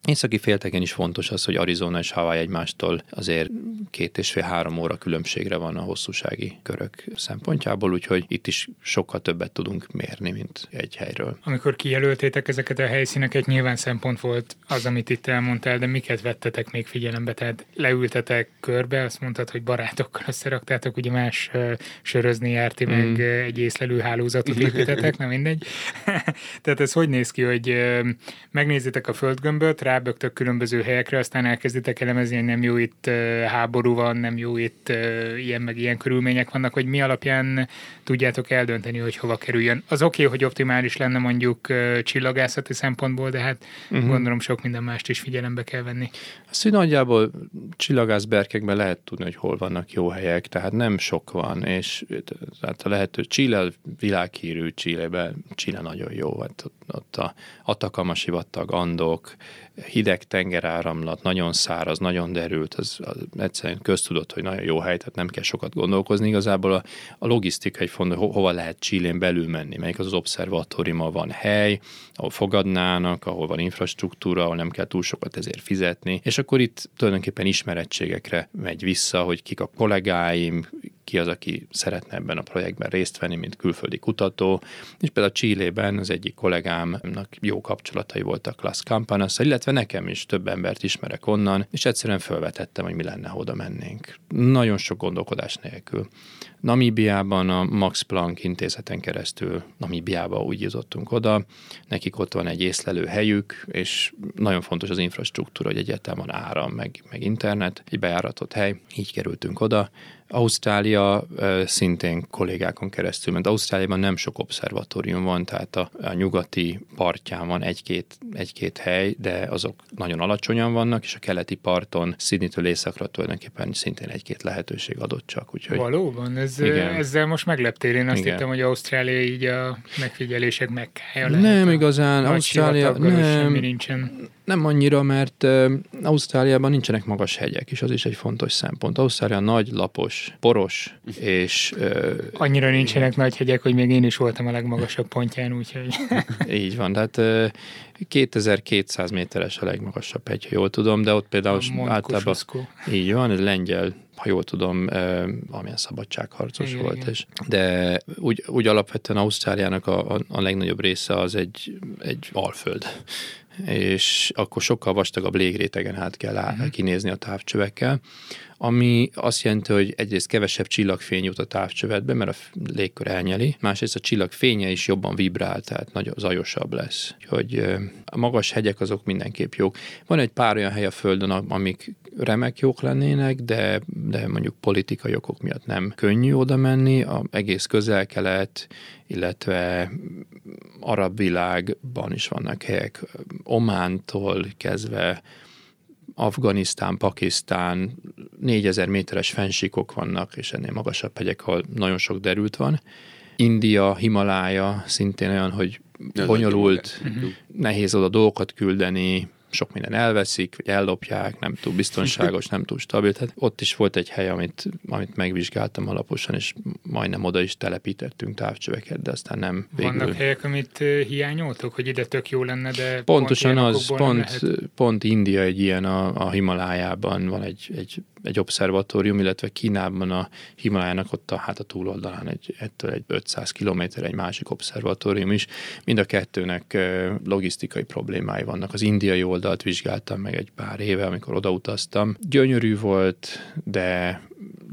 Északi félteken is fontos az, hogy Arizona és Hawaii egymástól azért két és fél három óra különbségre van a hosszúsági körök szempontjából, úgyhogy itt is sokkal többet tudunk mérni, mint egy helyről. Amikor kijelöltétek ezeket a helyszíneket, nyilván szempont volt az, amit itt elmondtál, de miket vettetek még figyelembe? Tehát leültetek körbe, azt mondtad, hogy barátokkal összeraktátok, ugye más uh, sörözni járti, mm. meg uh, egy észlelő hálózatot építetek, nem mindegy. (laughs) Tehát ez hogy néz ki, hogy uh, megnézitek a földgömböt, rábögtök különböző helyekre, aztán elkezditek elemezni, hogy nem jó itt háború van, nem jó itt ilyen meg ilyen körülmények vannak, hogy mi alapján tudjátok eldönteni, hogy hova kerüljön. Az oké, okay, hogy optimális lenne mondjuk csillagászati szempontból, de hát uh-huh. gondolom sok minden mást is figyelembe kell venni. Azt, hogy nagyjából csillagászberkekben lehet tudni, hogy hol vannak jó helyek, tehát nem sok van, és tehát a lehető Chile világhírű Chilebe, Chile nagyon jó, hát ott, a Atakama sivatag, Andok, hideg tengeráramlat, nagyon száraz, nagyon derült, az, az egyszerűen köztudott, hogy nagyon jó hely, tehát nem kell sokat gondolkozni. Igazából a, a logisztika egy fontos, ho, hova lehet Csillén belül menni, melyik az az obszervatóriuma van hely, ahol fogadnának, ahol van infrastruktúra, ahol nem kell túl sokat ezért fizetni, és akkor itt tulajdonképpen ismerettségekre megy vissza, hogy kik a kollégáim, ki az, aki szeretne ebben a projektben részt venni, mint külföldi kutató, és például Csillében az egyik kollégámnak jó kapcsolatai voltak Las Campanas, illetve nekem is több embert ismerek onnan, és egyszerűen felvetettem, hogy mi lenne, ha oda mennénk. Nagyon sok gondolkodás nélkül. Namíbiában a Max Planck intézeten keresztül Namíbiába úgy jutottunk oda, nekik ott van egy észlelő helyük, és nagyon fontos az infrastruktúra, hogy egyáltalán van áram, meg, meg internet, egy bejáratott hely, így kerültünk oda, Ausztrália szintén kollégákon keresztül, mert Ausztráliában nem sok obszervatórium van, tehát a, a nyugati partján van egy-két, egy-két hely, de azok nagyon alacsonyan vannak, és a keleti parton Sydney-től északra tulajdonképpen szintén egy-két lehetőség adott csak. Úgyhogy, Valóban, ez, igen. ezzel most megleptél. Én azt igen. hittem, hogy Ausztrália így a megfigyelések megkája lehet. Nem igazán, Ausztrália nem, nincsen. Nem annyira, mert Ausztráliában nincsenek magas hegyek, és az is egy fontos szempont. Ausztrália nagy, lapos, poros, és... Annyira nincsenek nagy hegyek, hogy még én is voltam a legmagasabb pontján, úgyhogy... (laughs) így van, tehát uh, 2200 méteres a legmagasabb hegy, ha jól tudom, de ott például általában... Így van, ez lengyel ha jól tudom, amilyen szabadságharcos igen, volt. Igen. És, de úgy, úgy alapvetően Ausztráliának a, a, a legnagyobb része az egy, egy alföld és akkor sokkal vastagabb légrétegen át kell uh-huh. kinézni a távcsövekkel ami azt jelenti, hogy egyrészt kevesebb csillagfény jut a távcsövetbe, mert a légkör elnyeli, másrészt a csillagfénye is jobban vibrál, tehát nagyon zajosabb lesz. Hogy a magas hegyek azok mindenképp jók. Van egy pár olyan hely a Földön, amik remek jók lennének, de, de mondjuk politikai okok miatt nem könnyű oda menni. A egész közel-kelet, illetve arab világban is vannak helyek, Omántól kezdve Afganisztán, Pakisztán, 4000 méteres fensíkok vannak, és ennél magasabb hegyek, ahol nagyon sok derült van. India, Himalája szintén olyan, hogy bonyolult, uh-huh. nehéz oda dolgokat küldeni, sok minden elveszik, vagy ellopják, nem túl biztonságos, nem túl stabil. Tehát ott is volt egy hely, amit, amit megvizsgáltam alaposan, és majdnem oda is telepítettünk távcsöveket, de aztán nem végül. Vannak helyek, amit hiányoltok, hogy ide tök jó lenne, de Pontosan pont az, pont, pont India egy ilyen a, a Himalájában van egy, egy egy obszervatórium, illetve Kínában a Himalájának ott a, hát a túloldalán egy, ettől egy 500 km egy másik obszervatórium is. Mind a kettőnek logisztikai problémái vannak. Az indiai oldalt vizsgáltam meg egy pár éve, amikor odautaztam. Gyönyörű volt, de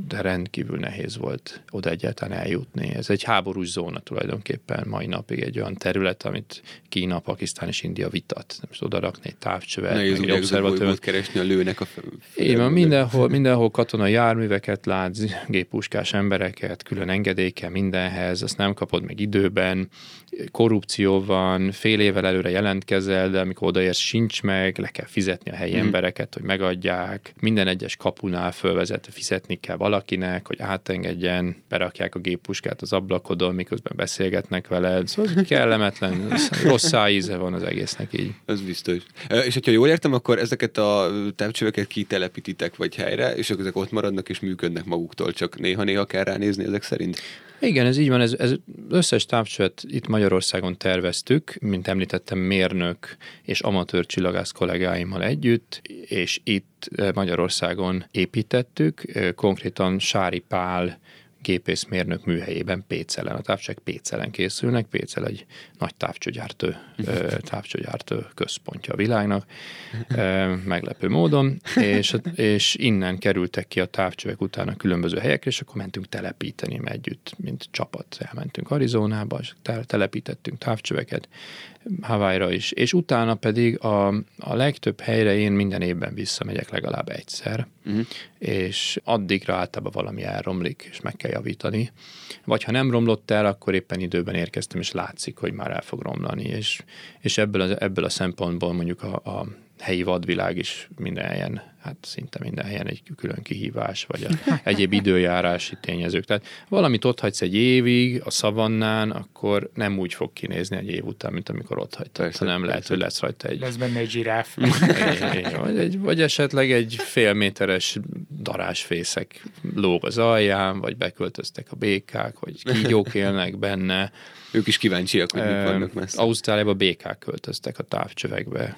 de rendkívül nehéz volt oda egyáltalán eljutni. Ez egy háborús zóna tulajdonképpen mai napig egy olyan terület, amit Kína, Pakisztán és India vitat. Most oda rakni egy távcsövet, Nehéz meg obszervatóriumot keresni a lőnek a Igen, mindenhol, mindenhol katonai járműveket látsz, géppuskás embereket, külön engedéke mindenhez, azt nem kapod meg időben, korrupció van, fél évvel előre jelentkezel, de amikor odaérsz, sincs meg, le kell fizetni a helyi mm. embereket, hogy megadják, minden egyes kapunál fölvezet, fizetni kell valakinek, hogy átengedjen, berakják a géppuskát az ablakodon, miközben beszélgetnek veled, szóval kellemetlen, rossz íze van az egésznek így. Ez biztos. És hogyha jól értem, akkor ezeket a távcsöveket kitelepítitek vagy helyre, és ezek ott maradnak és működnek maguktól, csak néha-néha kell ránézni ezek szerint? Igen, ez így van, ez, ez összes távcsövet itt Magyarországon terveztük, mint említettem, mérnök és amatőr csillagász kollégáimmal együtt, és itt eh, Magyarországon építettük, eh, konkrétan Sári Pál gépészmérnök műhelyében Pécelen. A távcsövek Pécelen készülnek, Pécel egy nagy távcsőgyártó, (laughs) távcsőgyártó központja a világnak, meglepő módon, és, és innen kerültek ki a távcsövek után a különböző helyekre, és akkor mentünk telepíteni együtt, mint csapat. Elmentünk Arizonába, és telepítettünk távcsöveket, Hawaii-ra is, és utána pedig a, a legtöbb helyre én minden évben visszamegyek legalább egyszer, uh-huh. és addigra általában valami elromlik, és meg kell javítani. Vagy ha nem romlott el, akkor éppen időben érkeztem, és látszik, hogy már el fog romlani, és, és ebből, a, ebből a szempontból mondjuk a, a helyi vadvilág is minden helyen, hát szinte minden helyen egy külön kihívás, vagy a (laughs) egyéb időjárási tényezők. Tehát valamit ott hagysz egy évig a szavannán, akkor nem úgy fog kinézni egy év után, mint amikor ott hagytad. Persze, nem lehet, hogy lesz rajta egy... Lesz benne egy zsiráf. (laughs) vagy, egy, vagy esetleg egy félméteres darásfészek lóg az alján, vagy beköltöztek a békák, vagy kígyók élnek benne. Ők is kíváncsiak, hogy mik vannak messze. Ausztráliában békák költöztek a távcsövekbe,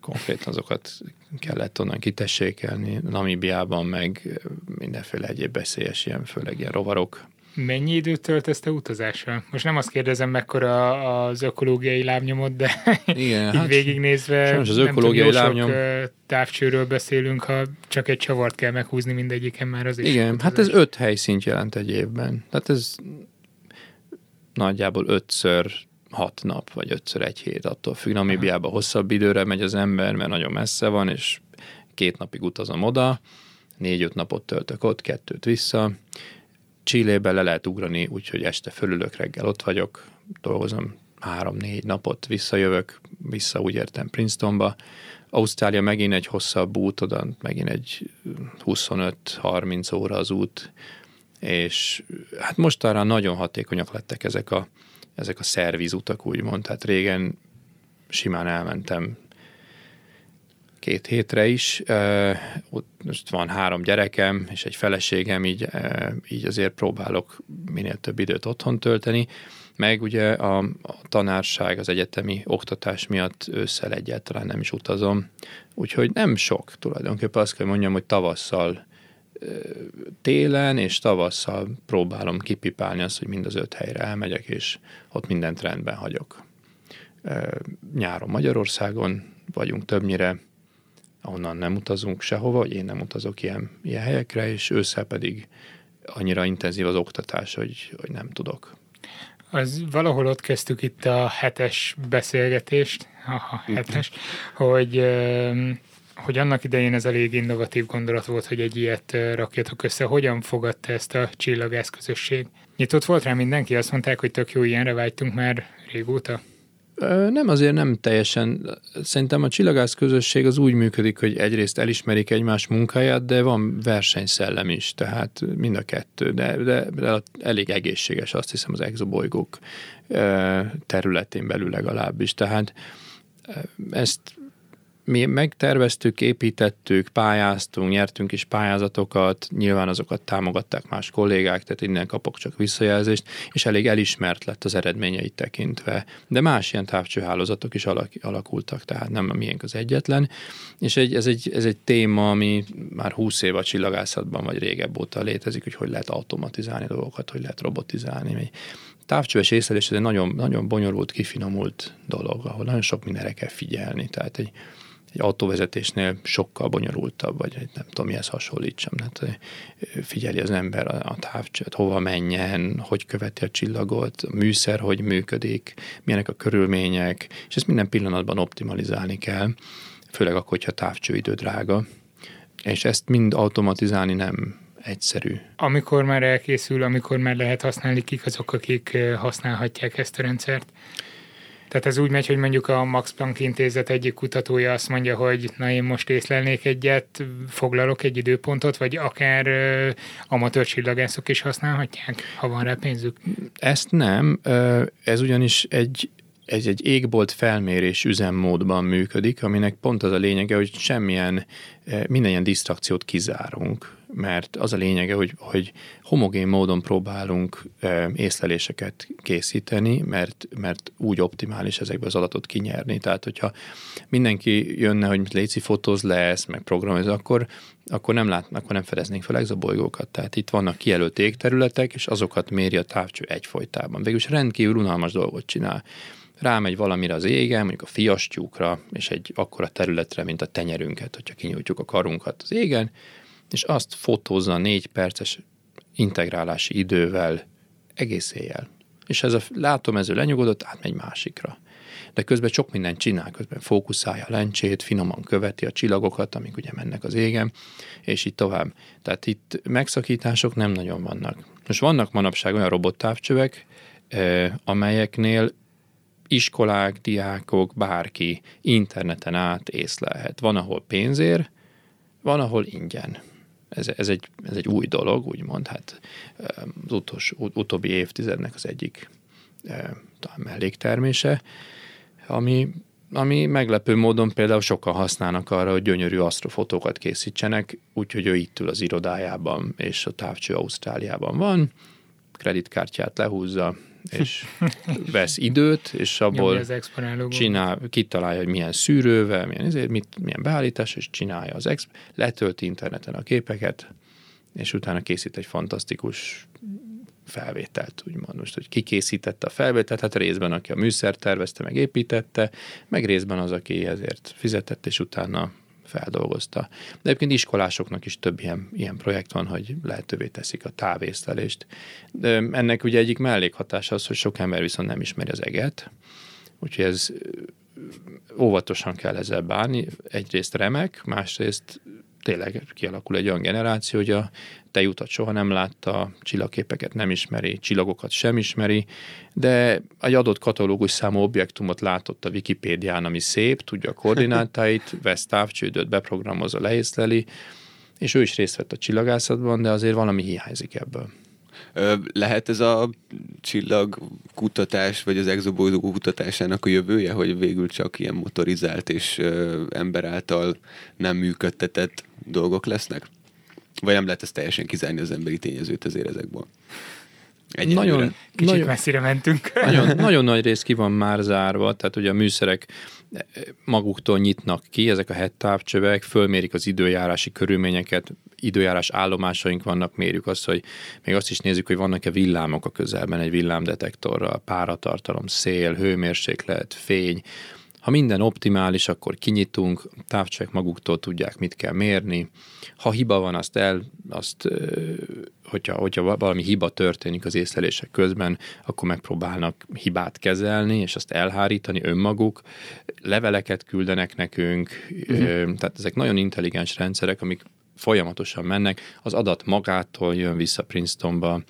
konkrétan azokat kellett onnan kitessékelni. Namibiában meg mindenféle egyéb veszélyes, ilyen, főleg ilyen rovarok Mennyi időt töltözte utazással? Most nem azt kérdezem, mekkora az ökológiai lábnyomot, de Igen, így hát végignézve az ökológiai nem lábnyom... sok távcsőről beszélünk, ha csak egy csavart kell meghúzni mindegyiken már az is. Igen, hát ez öt helyszínt jelent egy évben. Tehát ez nagyjából ötször hat nap, vagy ötször egy hét, attól függ. Namibiába hosszabb időre megy az ember, mert nagyon messze van, és két napig utazom oda, négy-öt napot töltök ott, kettőt vissza. Csillébe le lehet ugrani, úgyhogy este fölülök, reggel ott vagyok, dolgozom három-négy napot, visszajövök, vissza úgy értem Princetonba. Ausztrália megint egy hosszabb út, oda megint egy 25-30 óra az út, és hát mostanra nagyon hatékonyak lettek ezek a, ezek a szervizutak, úgymond. Tehát régen simán elmentem két hétre is. Most van három gyerekem és egy feleségem, így, így azért próbálok minél több időt otthon tölteni. Meg ugye a, a tanárság, az egyetemi oktatás miatt ősszel egyáltalán nem is utazom. Úgyhogy nem sok tulajdonképpen azt kell mondjam, hogy tavasszal télen és tavasszal próbálom kipipálni azt, hogy mind az öt helyre elmegyek, és ott mindent rendben hagyok. Nyáron Magyarországon vagyunk többnyire, ahonnan nem utazunk sehova, vagy én nem utazok ilyen, ilyen helyekre, és ősszel pedig annyira intenzív az oktatás, hogy, hogy nem tudok. Az valahol ott kezdtük itt a hetes beszélgetést, aha, hetes, hogy hogy annak idején ez elég innovatív gondolat volt, hogy egy ilyet rakjatok össze. Hogyan fogadta ezt a csillagász közösség? Nyitott volt rá mindenki? Azt mondták, hogy tök jó ilyenre vágytunk már régóta? Nem, azért nem teljesen. Szerintem a csillagász közösség az úgy működik, hogy egyrészt elismerik egymás munkáját, de van versenyszellem is, tehát mind a kettő, de, de, de elég egészséges azt hiszem az exobolygók területén belül legalábbis. Tehát ezt mi megterveztük, építettük, pályáztunk, nyertünk is pályázatokat, nyilván azokat támogatták más kollégák, tehát innen kapok csak visszajelzést, és elég elismert lett az eredményeit tekintve. De más ilyen távcsőhálózatok is alak, alakultak, tehát nem a miénk az egyetlen. És egy, ez, egy, ez egy téma, ami már 20 év a csillagászatban, vagy régebb óta létezik, hogy hogy lehet automatizálni dolgokat, hogy lehet robotizálni távcsöves észlelés ez egy nagyon, nagyon bonyolult, kifinomult dolog, ahol nagyon sok mindenre kell figyelni. Tehát egy, egy autóvezetésnél sokkal bonyolultabb, vagy nem tudom, mihez hasonlítsam. Tehát figyeli az ember a, a távcsövet, hova menjen, hogy követi a csillagot, a műszer hogy működik, milyenek a körülmények, és ezt minden pillanatban optimalizálni kell, főleg akkor, hogyha távcsőidő drága. És ezt mind automatizálni nem egyszerű. Amikor már elkészül, amikor már lehet használni, kik azok, akik használhatják ezt a rendszert? Tehát ez úgy megy, hogy mondjuk a Max Planck intézet egyik kutatója azt mondja, hogy na én most észlelnék egyet, foglalok egy időpontot, vagy akár uh, amatőr csillagászok is használhatják, ha van rá pénzük? Ezt nem, ez ugyanis egy ez egy égbolt felmérés üzemmódban működik, aminek pont az a lényege, hogy semmilyen, minden ilyen disztrakciót kizárunk mert az a lényege, hogy, hogy homogén módon próbálunk észleléseket készíteni, mert, mert úgy optimális ezekbe az adatot kinyerni. Tehát, hogyha mindenki jönne, hogy léci fotóz lesz, meg programoz, akkor, akkor nem látnak, akkor nem fedeznénk fel exobolygókat. Tehát itt vannak kijelölt égterületek, és azokat méri a távcső egyfolytában. Végülis rendkívül unalmas dolgot csinál rámegy valamire az égen, mondjuk a fiastyúkra, és egy akkora területre, mint a tenyerünket, hogyha kinyújtjuk a karunkat az égen, és azt fotózza négy perces integrálási idővel egész éjjel. És ez a látomező lenyugodott, átmegy másikra. De közben sok mindent csinál, közben fókuszálja a lencsét, finoman követi a csillagokat, amik ugye mennek az égen, és így tovább. Tehát itt megszakítások nem nagyon vannak. Most vannak manapság olyan robottávcsövek, amelyeknél iskolák, diákok, bárki interneten át észlelhet. Van, ahol pénzér, van, ahol ingyen ez, ez, egy, ez egy új dolog, úgymond, hát az utolsó, utóbbi évtizednek az egyik talán melléktermése, ami, ami meglepő módon például sokan használnak arra, hogy gyönyörű asztrofotókat készítsenek, úgyhogy ő itt ül az irodájában, és a távcső Ausztráliában van, kreditkártyát lehúzza, és vesz időt, és abból csinál, kitalálja, hogy milyen szűrővel, milyen, ezért, mit, milyen beállítás, és csinálja az exp, letölti interneten a képeket, és utána készít egy fantasztikus felvételt, úgymond. Most, hogy ki készítette a felvételt, hát részben aki a műszert tervezte, meg építette, meg részben az, aki ezért fizetett, és utána feldolgozta. De egyébként iskolásoknak is több ilyen, ilyen projekt van, hogy lehetővé teszik a távészlelést. De ennek ugye egyik mellékhatása az, hogy sok ember viszont nem ismeri az eget, úgyhogy ez óvatosan kell ezzel bánni. Egyrészt remek, másrészt tényleg kialakul egy olyan generáció, hogy a tejutat soha nem látta, csillagképeket nem ismeri, csillagokat sem ismeri, de egy adott katalógus számú objektumot látott a Wikipédián, ami szép, tudja a koordinátáit, (laughs) vesz távcsődöt, beprogramozza, leészleli, és ő is részt vett a csillagászatban, de azért valami hiányzik ebből. Lehet ez a csillagkutatás, vagy az exobolygó kutatásának a jövője, hogy végül csak ilyen motorizált és ember által nem működtetett dolgok lesznek? Vagy nem lehet ezt teljesen kizárni az emberi tényezőt azért ezekből? Egyelőre. Nagyon, Kicsit nagyon, messzire mentünk. (laughs) Nagyon, nagyon nagy rész ki van már zárva, tehát ugye a műszerek maguktól nyitnak ki, ezek a hettávcsövek, fölmérik az időjárási körülményeket, időjárás állomásaink vannak, mérjük azt, hogy még azt is nézzük, hogy vannak-e villámok a közelben egy villámdetektorral, páratartalom, szél, hőmérséklet, fény, ha minden optimális, akkor kinyitunk, távcsövek maguktól tudják, mit kell mérni. Ha hiba van, azt el, azt, hogyha, hogyha valami hiba történik az észlelések közben, akkor megpróbálnak hibát kezelni, és azt elhárítani önmaguk. Leveleket küldenek nekünk, uh-huh. tehát ezek nagyon intelligens rendszerek, amik folyamatosan mennek, az adat magától jön vissza Princetonba,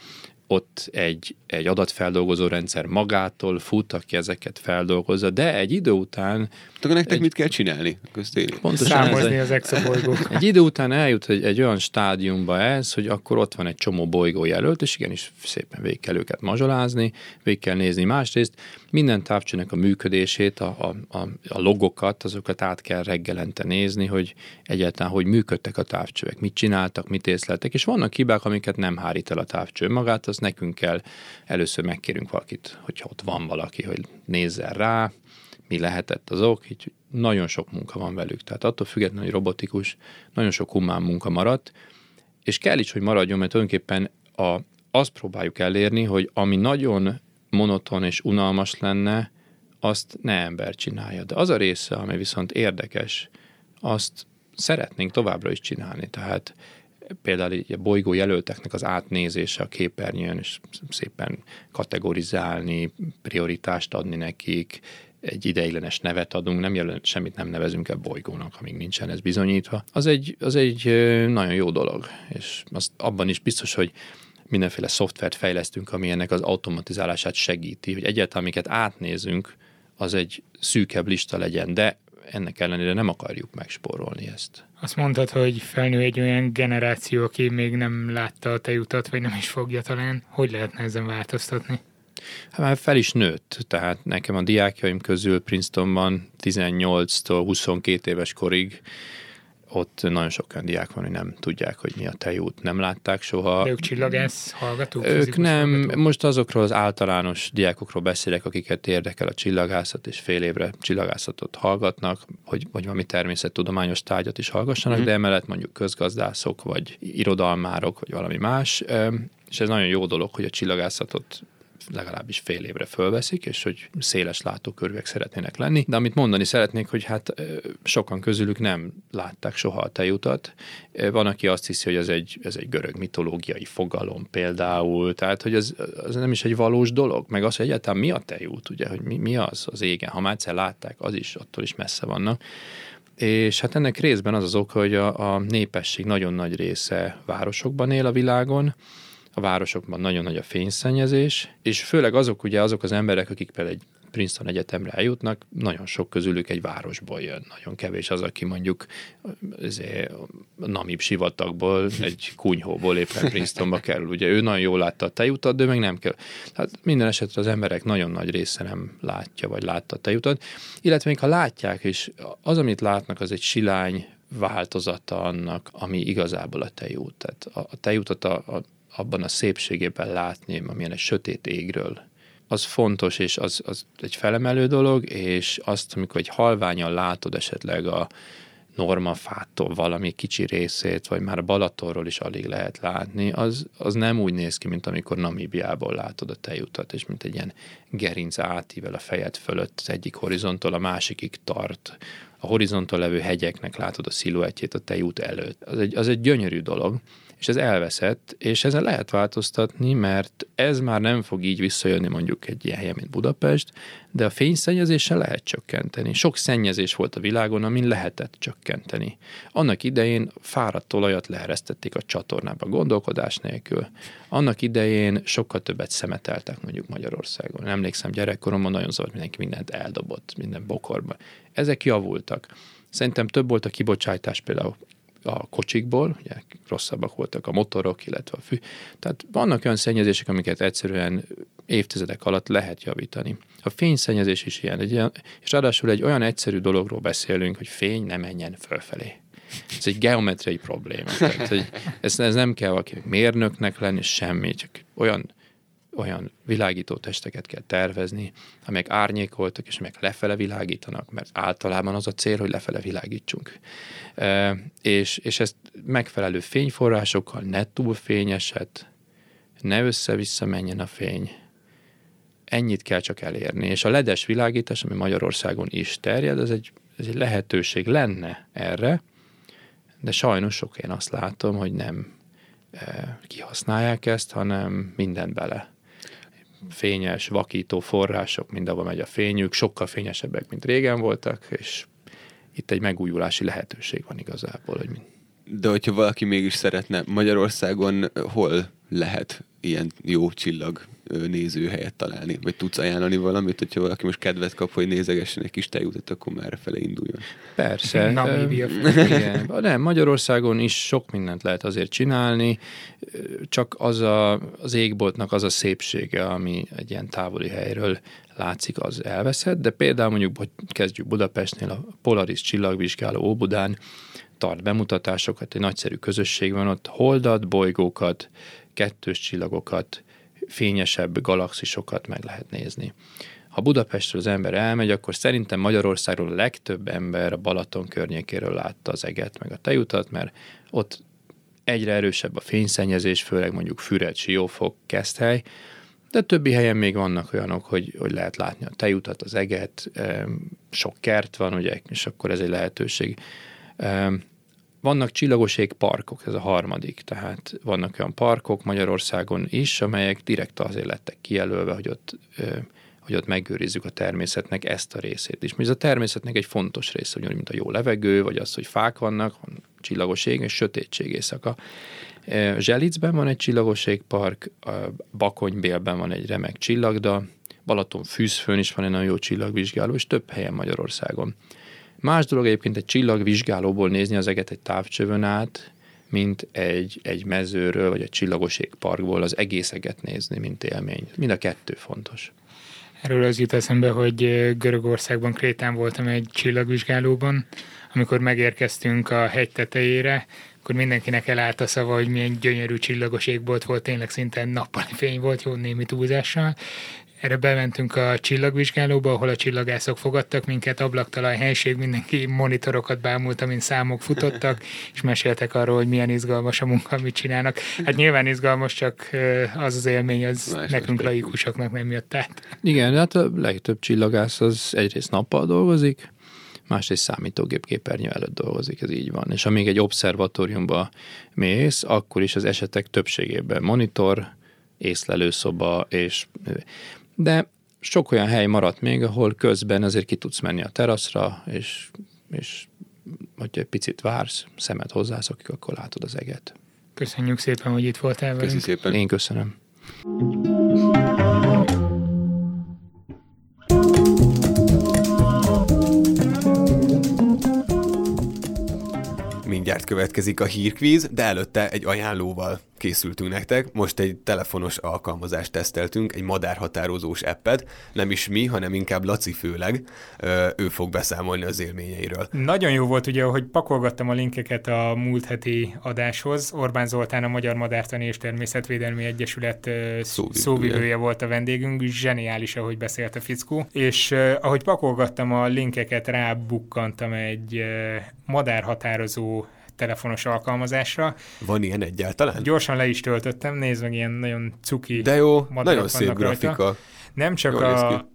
ott egy, egy adatfeldolgozó rendszer magától fut, aki ezeket feldolgozza, de egy idő után... Akkor nektek egy, mit kell csinálni? Pontosan Számozni ez az exabolygók. (laughs) Egy idő után eljut egy, egy olyan stádiumba ez, hogy akkor ott van egy csomó bolygó jelölt, és igenis szépen végig kell őket mazsolázni, végig kell nézni. Másrészt minden távcsőnek a működését, a, a, a, a logokat, azokat át kell reggelente nézni, hogy egyáltalán hogy működtek a távcsövek, mit csináltak, mit észleltek, és vannak hibák, amiket nem hárít el a távcső. Magát, az nekünk kell, először megkérünk valakit, hogyha ott van valaki, hogy nézzen rá, mi lehetett az ok, így nagyon sok munka van velük. Tehát attól függetlenül, hogy robotikus, nagyon sok humán munka maradt, és kell is, hogy maradjon, mert tulajdonképpen a, azt próbáljuk elérni, hogy ami nagyon monoton és unalmas lenne, azt ne ember csinálja. De az a része, ami viszont érdekes, azt szeretnénk továbbra is csinálni. Tehát például a bolygó jelölteknek az átnézése a képernyőn, és szépen kategorizálni, prioritást adni nekik, egy ideiglenes nevet adunk, nem jelent, semmit nem nevezünk el bolygónak, amíg nincsen ez bizonyítva. Az egy, az egy nagyon jó dolog, és azt abban is biztos, hogy mindenféle szoftvert fejlesztünk, ami ennek az automatizálását segíti, hogy egyáltalán amiket átnézünk, az egy szűkebb lista legyen, de ennek ellenére nem akarjuk megspórolni ezt. Azt mondtad, hogy felnő egy olyan generáció, aki még nem látta a tejutat, vagy nem is fogja talán. Hogy lehetne ezen változtatni? Hát már fel is nőtt, tehát nekem a diákjaim közül Princetonban 18-tól 22 éves korig ott nagyon sok olyan diák van, hogy nem tudják, hogy mi a tejút, nem látták soha. De ők csillagász hallgatók? Ők nem, hallgatók? most azokról az általános diákokról beszélek, akiket érdekel a csillagászat, és fél évre csillagászatot hallgatnak, hogy, vagy valami természettudományos tárgyat is hallgassanak, mm. de emellett mondjuk közgazdászok, vagy irodalmárok, vagy valami más, és ez nagyon jó dolog, hogy a csillagászatot legalábbis fél évre fölveszik, és hogy széles látókörűek szeretnének lenni. De amit mondani szeretnék, hogy hát sokan közülük nem látták soha a tejutat. Van, aki azt hiszi, hogy ez egy, ez egy görög mitológiai fogalom például, tehát hogy ez, ez nem is egy valós dolog, meg az, hogy egyáltalán mi a tejút, ugye, hogy mi, mi az az égen. Ha már egyszer látták, az is, attól is messze vannak. És hát ennek részben az az oka, hogy a, a népesség nagyon nagy része városokban él a világon, a városokban nagyon nagy a fényszennyezés, és főleg azok ugye azok az emberek, akik például egy Princeton Egyetemre eljutnak, nagyon sok közülük egy városból jön. Nagyon kevés az, aki mondjuk Namib sivatagból, egy kunyhóból éppen Princetonba kerül. Ugye ő nagyon jól látta a tejutat, de meg nem kell. Tehát minden esetre az emberek nagyon nagy része nem látja, vagy látta a tejutat. Illetve még ha látják, és az, amit látnak, az egy silány változata annak, ami igazából a tejút. Tehát a, a tejutat a, a abban a szépségében látni, amilyen egy sötét égről, az fontos, és az, az egy felemelő dolog, és azt, amikor egy halványan látod esetleg a normafától valami kicsi részét, vagy már Balatonról is alig lehet látni, az, az nem úgy néz ki, mint amikor Namíbiából látod a tejutat, és mint egy ilyen gerinc átível a fejed fölött az egyik horizonttól a másikig tart. A horizonton levő hegyeknek látod a sziluettjét a tejút előtt. Az egy, az egy gyönyörű dolog, és ez elveszett, és ezen lehet változtatni, mert ez már nem fog így visszajönni mondjuk egy ilyen helyen, mint Budapest, de a fényszennyezéssel lehet csökkenteni. Sok szennyezés volt a világon, amin lehetett csökkenteni. Annak idején fáradt olajat leeresztették a csatornába gondolkodás nélkül. Annak idején sokkal többet szemeteltek mondjuk Magyarországon. Emlékszem, gyerekkoromban nagyon zavart, mindenki mindent eldobott, minden bokorba. Ezek javultak. Szerintem több volt a kibocsátás például a kocsikból, ugye rosszabbak voltak a motorok, illetve a fű. Tehát vannak olyan szennyezések, amiket egyszerűen évtizedek alatt lehet javítani. A fényszennyezés is ilyen, egy ilyen, és ráadásul egy olyan egyszerű dologról beszélünk, hogy fény ne menjen fölfelé. Ez egy geometriai probléma. Tehát, hogy ez, ez nem kell valakinek mérnöknek lenni, semmi, csak olyan olyan világító testeket kell tervezni, amelyek árnyékoltak, és amelyek lefele világítanak, mert általában az a cél, hogy lefele világítsunk. E, és, és ezt megfelelő fényforrásokkal, ne túl fényeset, ne össze-vissza menjen a fény, ennyit kell csak elérni. És a ledes világítás, ami Magyarországon is terjed, ez egy, ez egy lehetőség lenne erre, de sajnos sok én azt látom, hogy nem kihasználják ezt, hanem mindent bele fényes, vakító források, mindenhol megy a fényük, sokkal fényesebbek, mint régen voltak, és itt egy megújulási lehetőség van igazából. Hogy De hogyha valaki mégis szeretne Magyarországon hol lehet ilyen jó csillag nézőhelyet találni? Vagy tudsz ajánlani valamit, hogyha valaki most kedvet kap, hogy nézegessen egy kis tejutat, akkor már fele induljon? Persze. Namíbia. (laughs) Igen. Nem, Magyarországon is sok mindent lehet azért csinálni, csak az a, az égboltnak az a szépsége, ami egy ilyen távoli helyről látszik, az elveszett, de például mondjuk, hogy kezdjük Budapestnél, a Polaris csillagvizsgáló Óbudán tart bemutatásokat, egy nagyszerű közösség van ott, holdat, bolygókat, kettős csillagokat, fényesebb galaxisokat meg lehet nézni. Ha Budapestről az ember elmegy, akkor szerintem Magyarországról a legtöbb ember a Balaton környékéről látta az eget, meg a tejutat, mert ott egyre erősebb a fényszennyezés, főleg mondjuk Füred, Siófok, Keszthely, de többi helyen még vannak olyanok, hogy, hogy lehet látni a tejutat, az eget, sok kert van, ugye, és akkor ez egy lehetőség. Vannak csillagoség parkok, ez a harmadik, tehát vannak olyan parkok Magyarországon is, amelyek direkt azért lettek kijelölve, hogy ott, hogy ott megőrizzük a természetnek ezt a részét is. Ez a természetnek egy fontos része, ugyanúgy, mint a jó levegő, vagy az, hogy fák vannak, van csillagos ég és sötétség éjszaka. Zselicben van egy csillagosségpark, Bakonybélben van egy remek csillagda, Balaton fűzfőn is van egy nagyon jó csillagvizsgáló, és több helyen Magyarországon. Más dolog egyébként egy csillagvizsgálóból nézni az eget egy távcsövön át, mint egy, egy mezőről, vagy egy csillagosségparkból az egész eget nézni, mint élmény. Mind a kettő fontos. Erről az jut eszembe, hogy Görögországban, Krétán voltam egy csillagvizsgálóban, amikor megérkeztünk a hegy tetejére, akkor mindenkinek elállt a szava, hogy milyen gyönyörű csillagos égbolt volt, tényleg szinte nappali fény volt, jó némi túlzással, erre bementünk a csillagvizsgálóba, ahol a csillagászok fogadtak minket, ablaktalaj helység, mindenki monitorokat bámult, amin számok futottak, (laughs) és meséltek arról, hogy milyen izgalmas a munka, mit csinálnak. Hát nyilván izgalmas, csak az az élmény, az Más nekünk laikusoknak nem jött át. Igen, hát a legtöbb csillagász az egyrészt nappal dolgozik, másrészt számítógép képernyő előtt dolgozik, ez így van. És amíg egy obszervatóriumba mész, akkor is az esetek többségében monitor, észlelőszoba, és de sok olyan hely maradt még, ahol közben azért ki tudsz menni a teraszra, és, és hogyha egy picit vársz, szemed hozzászokik, akkor látod az eget. Köszönjük szépen, hogy itt voltál velünk. Köszönjük szépen. Én köszönöm. Mindjárt következik a hírkvíz, de előtte egy ajánlóval készültünk nektek. Most egy telefonos alkalmazást teszteltünk, egy madárhatározós appet, nem is mi, hanem inkább Laci főleg. Ő fog beszámolni az élményeiről. Nagyon jó volt ugye, hogy pakolgattam a linkeket a múlt heti adáshoz. Orbán Zoltán, a Magyar Madártani és Természetvédelmi Egyesület szóvivője, szóvivője volt a vendégünk. Zseniális, ahogy beszélt a fickó. És ahogy pakolgattam a linkeket, rábukkantam egy madárhatározó telefonos alkalmazásra. Van ilyen egyáltalán? Gyorsan le is töltöttem, nézd meg, ilyen nagyon cuki De jó, nagyon szép grafika. Rajta. Nem csak Jól a...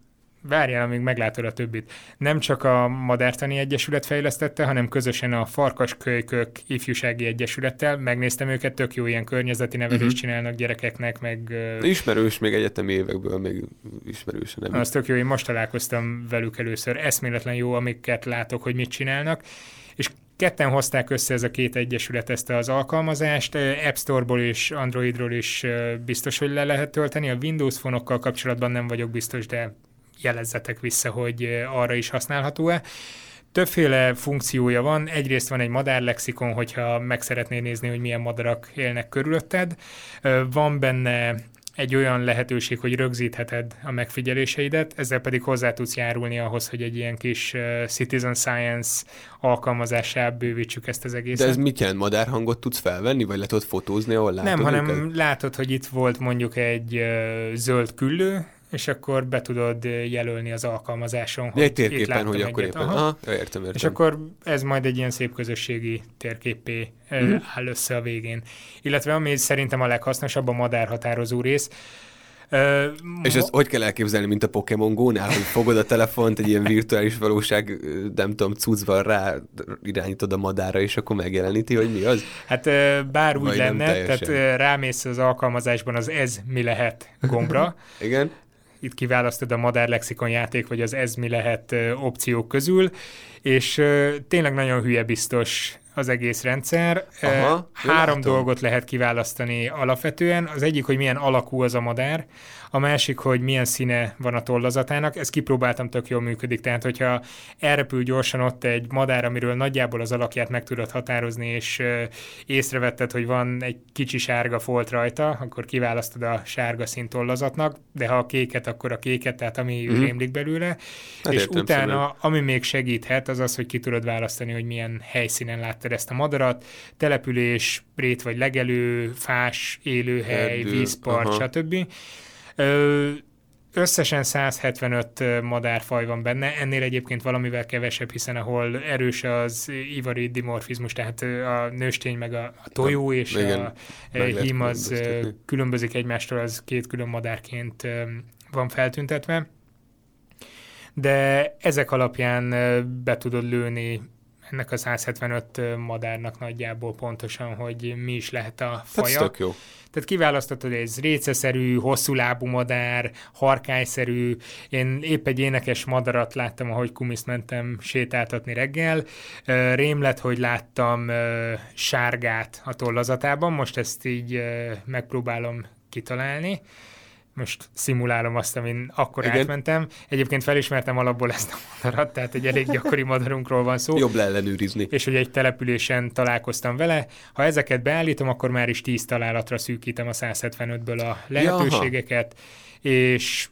Várjál, amíg meglátod a többit. Nem csak a Madártani Egyesület fejlesztette, hanem közösen a Farkaskölykök Ifjúsági Egyesülettel. Megnéztem őket, tök jó ilyen környezeti nevelést uh-huh. csinálnak gyerekeknek, meg... Ismerős még egyetemi évekből, még ismerős nem. Az tök jó, én most találkoztam velük először. Eszméletlen jó, amiket látok, hogy mit csinálnak. És Ketten hozták össze ez a két egyesület ezt az alkalmazást, App Store-ból és Androidról is biztos, hogy le lehet tölteni. A Windows fonokkal kapcsolatban nem vagyok biztos, de jelezzetek vissza, hogy arra is használható-e. Többféle funkciója van. Egyrészt van egy madárlexikon, hogyha meg szeretnél nézni, hogy milyen madarak élnek körülötted. Van benne egy olyan lehetőség, hogy rögzítheted a megfigyeléseidet, ezzel pedig hozzá tudsz járulni ahhoz, hogy egy ilyen kis uh, citizen science alkalmazásá bővítsük ezt az egészet. De ez mit jelent? Madárhangot tudsz felvenni, vagy le tudod fotózni, ahol látod Nem, hanem őket? látod, hogy itt volt mondjuk egy uh, zöld küllő, és akkor be tudod jelölni az alkalmazáson, hogy egy térképen, hogy akkor éppen. Aha. Aha, értem, értem. És akkor ez majd egy ilyen szép közösségi térképé uh-huh. áll össze a végén. Illetve ami szerintem a leghasznosabb a madárhatározó rész, Uh, és ezt hogy kell elképzelni, mint a Pokémon Go-nál, hogy fogod a telefont, egy ilyen virtuális valóság, nem tudom, cuccban rá irányítod a madára, és akkor megjeleníti, hogy mi az? Hát bár úgy Vagy lenne, tehát rámész az alkalmazásban az ez mi lehet gombra. (laughs) Igen itt kiválasztod a Madár Lexikon játék, vagy az Ez mi lehet opciók közül, és tényleg nagyon hülye biztos az egész rendszer. Aha, Három látom. dolgot lehet kiválasztani alapvetően. Az egyik, hogy milyen alakú az a madár, a másik, hogy milyen színe van a tollazatának. Ezt kipróbáltam, tök jól működik. Tehát, hogyha elrepül gyorsan ott egy madár, amiről nagyjából az alakját meg tudod határozni, és észrevetted, hogy van egy kicsi sárga folt rajta, akkor kiválasztod a sárga szín tollazatnak, de ha a kéket, akkor a kéket, tehát ami Mhm. mm. rémlik belőle. Hát és utána, ami még segíthet, az az, hogy ki tudod választani, hogy milyen helyszínen láttad ezt a madarat. Település, rét vagy legelő, fás, élőhely, Erdő, vízpart, aha. stb. Összesen 175 madárfaj van benne, ennél egyébként valamivel kevesebb, hiszen ahol erős az ivari dimorfizmus, tehát a nőstény meg a, a tojó és igen, a hím az különbözik egymástól, az két külön madárként van feltüntetve. De ezek alapján be tudod lőni ennek a 175 madárnak nagyjából pontosan, hogy mi is lehet a faja. tök jó. Tehát kiválasztottad, hogy ez réceszerű, hosszú lábú madár, harkályszerű. Én épp egy énekes madarat láttam, ahogy kumiszt mentem sétáltatni reggel. Rém lett, hogy láttam sárgát a tollazatában, most ezt így megpróbálom kitalálni. Most szimulálom azt, amin akkor Igen. Igen. átmentem. Egyébként felismertem alapból ezt a madarat, tehát egy elég gyakori madarunkról van szó Jobb leellenőrizni. és hogy egy településen találkoztam vele. Ha ezeket beállítom, akkor már is 10 találatra szűkítem a 175-ből a lehetőségeket, és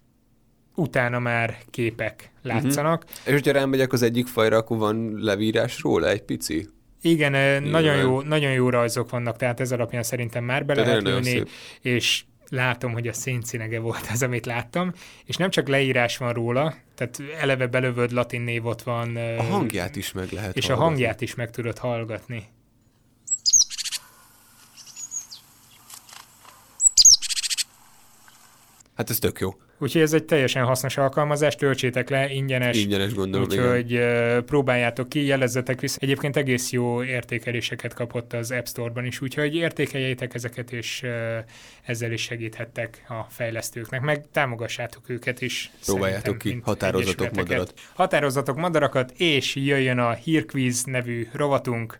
utána már képek látszanak. És hogyha rámegyek az egyik fajra, akkor van levírás róla egy pici? Igen, ö, nagyon Nyilván. jó, nagyon jó rajzok vannak, tehát ez alapján szerintem már be Tehát lehet nagyon szép. és látom, hogy a széncinege volt az, amit láttam, és nem csak leírás van róla, tehát eleve belövöd latin név ott van, A hangját is meg lehet és a hallgatni. hangját is meg tudod hallgatni. Hát ez tök jó. Úgyhogy ez egy teljesen hasznos alkalmazás, töltsétek le, ingyenes, Ingyenes gondolom, igen. úgyhogy ö, próbáljátok ki, jelezzetek vissza. Egyébként egész jó értékeléseket kapott az App Store-ban is, úgyhogy értékeljétek ezeket, és ezzel is segíthettek a fejlesztőknek, meg támogassátok őket is. Próbáljátok ki, határozatok madarat. Határozatok madarakat, és jöjjön a Hírkvíz nevű rovatunk.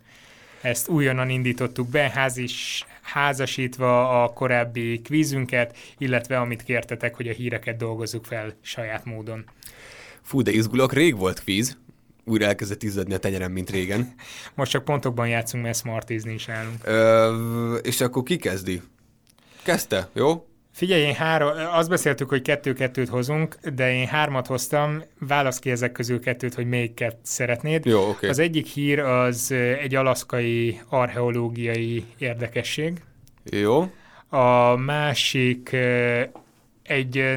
Ezt újonnan indítottuk be, házis, házasítva a korábbi kvízünket, illetve amit kértetek, hogy a híreket dolgozzuk fel saját módon. Fú, de izgulok, rég volt kvíz. Újra elkezdett izzadni a tenyerem, mint régen. (laughs) Most csak pontokban játszunk, mert smartizni is állunk. Ö, és akkor ki kezdi? Kezdte, jó? Figyelj, én három, azt beszéltük, hogy kettő-kettőt hozunk, de én hármat hoztam, válasz ki ezek közül kettőt, hogy melyiket szeretnéd. Jó, oké. Az egyik hír az egy alaszkai archeológiai érdekesség. Jó. A másik egy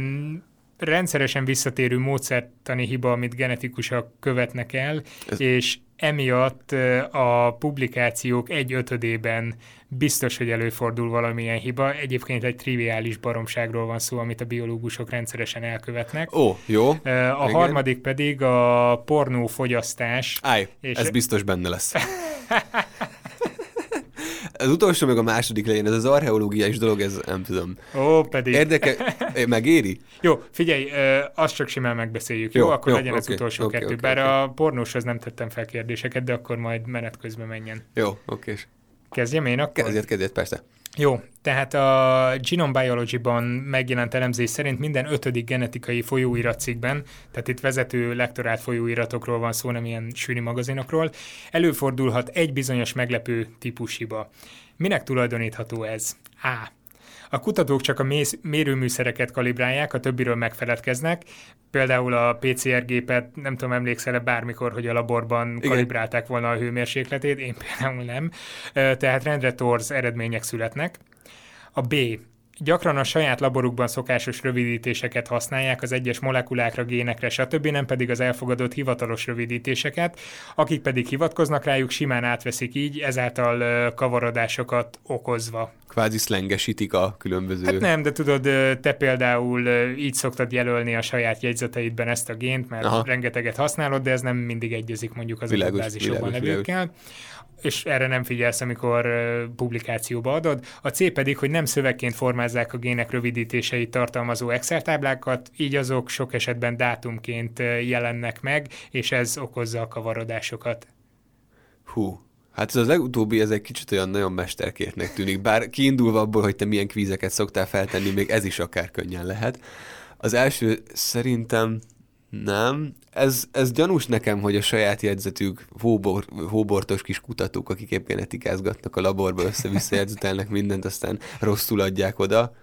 rendszeresen visszatérő módszertani hiba, amit genetikusok követnek el, Ez... és emiatt a publikációk egy ötödében biztos, hogy előfordul valamilyen hiba. Egyébként egy triviális baromságról van szó, amit a biológusok rendszeresen elkövetnek. Ó, jó. A Igen. harmadik pedig a pornófogyasztás. Állj, És- ez biztos benne lesz. (laughs) Az utolsó meg a második legyen, ez az archeológiás dolog, ez nem tudom. Ó, pedig... Érdeke, (laughs) megéri? Jó, figyelj, azt csak simán megbeszéljük, jó? Jó, akkor jó, legyen az oké, utolsó oké, kettő. oké, Bár oké. a pornóshoz nem tettem fel kérdéseket, de akkor majd menet közben menjen. Jó, oké. Kezdjem én akkor? Kezdjét, kezdjét, persze. Jó, tehát a Genome Biology-ban megjelent elemzés szerint minden ötödik genetikai folyóiratcikkben, tehát itt vezető lektorált folyóiratokról van szó, nem ilyen sűri magazinokról, előfordulhat egy bizonyos meglepő típushiba. Minek tulajdonítható ez? A. A kutatók csak a mész- mérőműszereket kalibrálják, a többiről megfeledkeznek. Például a PCR-gépet, nem tudom, emlékszel-e bármikor, hogy a laborban Igen. Kalibrálták volna a hőmérsékletét, én például nem. Tehát rendre torz eredmények születnek. A B. Gyakran a saját laborukban szokásos rövidítéseket használják az egyes molekulákra, génekre, stb., nem pedig az elfogadott hivatalos rövidítéseket, akik pedig hivatkoznak rájuk, simán átveszik így, ezáltal kavarodásokat okozva. Kvázi szlengesítik a különböző... Hát nem, de tudod, te például így szoktad jelölni a saját jegyzeteidben ezt a gént, mert Aha. Rengeteget használod, de ez nem mindig egyezik mondjuk az Világos, adatbázisokban világos, levőkkel. És erre nem figyelsz, amikor publikációba adod. A C pedig, hogy nem szövegként formázzák a gének rövidítéseit tartalmazó Excel táblákat, így azok sok esetben dátumként jelennek meg, és ez okozza a kavarodásokat. Hú, Hát ez az legutóbbi, ez egy kicsit olyan nagyon mesterkértnek tűnik, bár kiindulva abból, hogy te milyen kvízeket szoktál feltenni, még ez is akár könnyen lehet. Az első szerintem nem. Ez, ez gyanús nekem, hogy a saját jegyzetük hóbor, hóbortos kis kutatók, akik épp genetikázgatnak a laborba, össze-vissza jegyzetelnek mindent, aztán rosszul adják oda.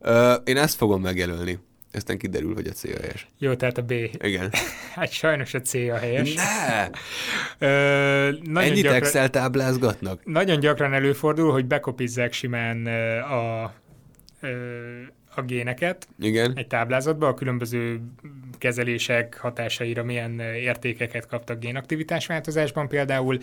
Ö, én ezt fogom megjelölni. Aztán kiderül, hogy a C a helyes. Jó, tehát a B. Igen. (laughs) Hát sajnos a C a helyes. Ne! Ö, nagyon Ennyit gyakran, Excel táblázgatnak? Nagyon gyakran előfordul, hogy bekopizzák simán a, ö, a géneket Igen. egy táblázatba, a különböző kezelések hatásaira milyen értékeket kaptak génaktivitás változásban például,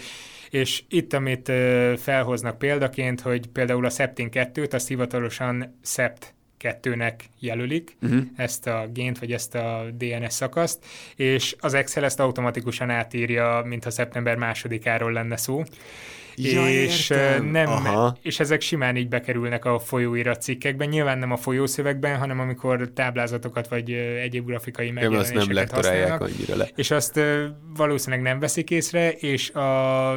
és itt, amit felhoznak példaként, hogy például a Septin 2-t, azt hivatalosan Sept 2-nek jelölik, Uh-huh. ezt a gént, vagy ezt a DNS szakaszt, és az Excel ezt automatikusan átírja, mintha szeptember másodikáról lenne szó. Ja, és, értem. nem, Aha. és ezek simán így bekerülnek a folyóirat cikkekben, nyilván nem a folyószövegben, hanem amikor táblázatokat vagy egyéb grafikai megjelenéseket lektorálják használnak, annyira le. és azt valószínűleg nem veszik észre, és a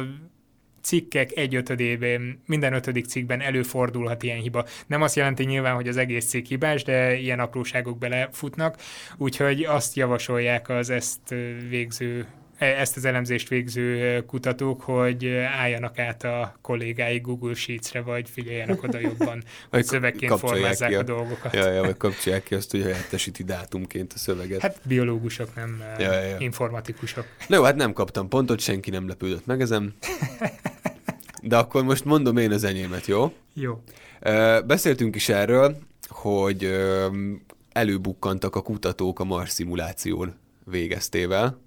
cikkek egy ötödében, minden ötödik cikkben előfordulhat ilyen hiba. Nem azt jelenti nyilván, hogy az egész cikk hibás, de ilyen apróságok belefutnak, úgyhogy azt javasolják az ezt végző ezt az elemzést végző ö, kutatók, hogy ö, álljanak át a kollégái Google Sheets-re, vagy figyeljenek oda jobban, (laughs) hogy szövegként formázzák a a- dolgokat. Ja, ja, vagy kapcsolják ki azt, hogy helyettesíti dátumként a szöveget. Hát, biológusok, nem Ja, ja, ja. informatikusok. Na jó, hát nem kaptam pontot, senki nem lepődött meg ezen. (laughs) De akkor most mondom én az enyémet, jó? Jó. Beszéltünk is erről, hogy előbukkantak a kutatók a Mars szimuláción végeztével.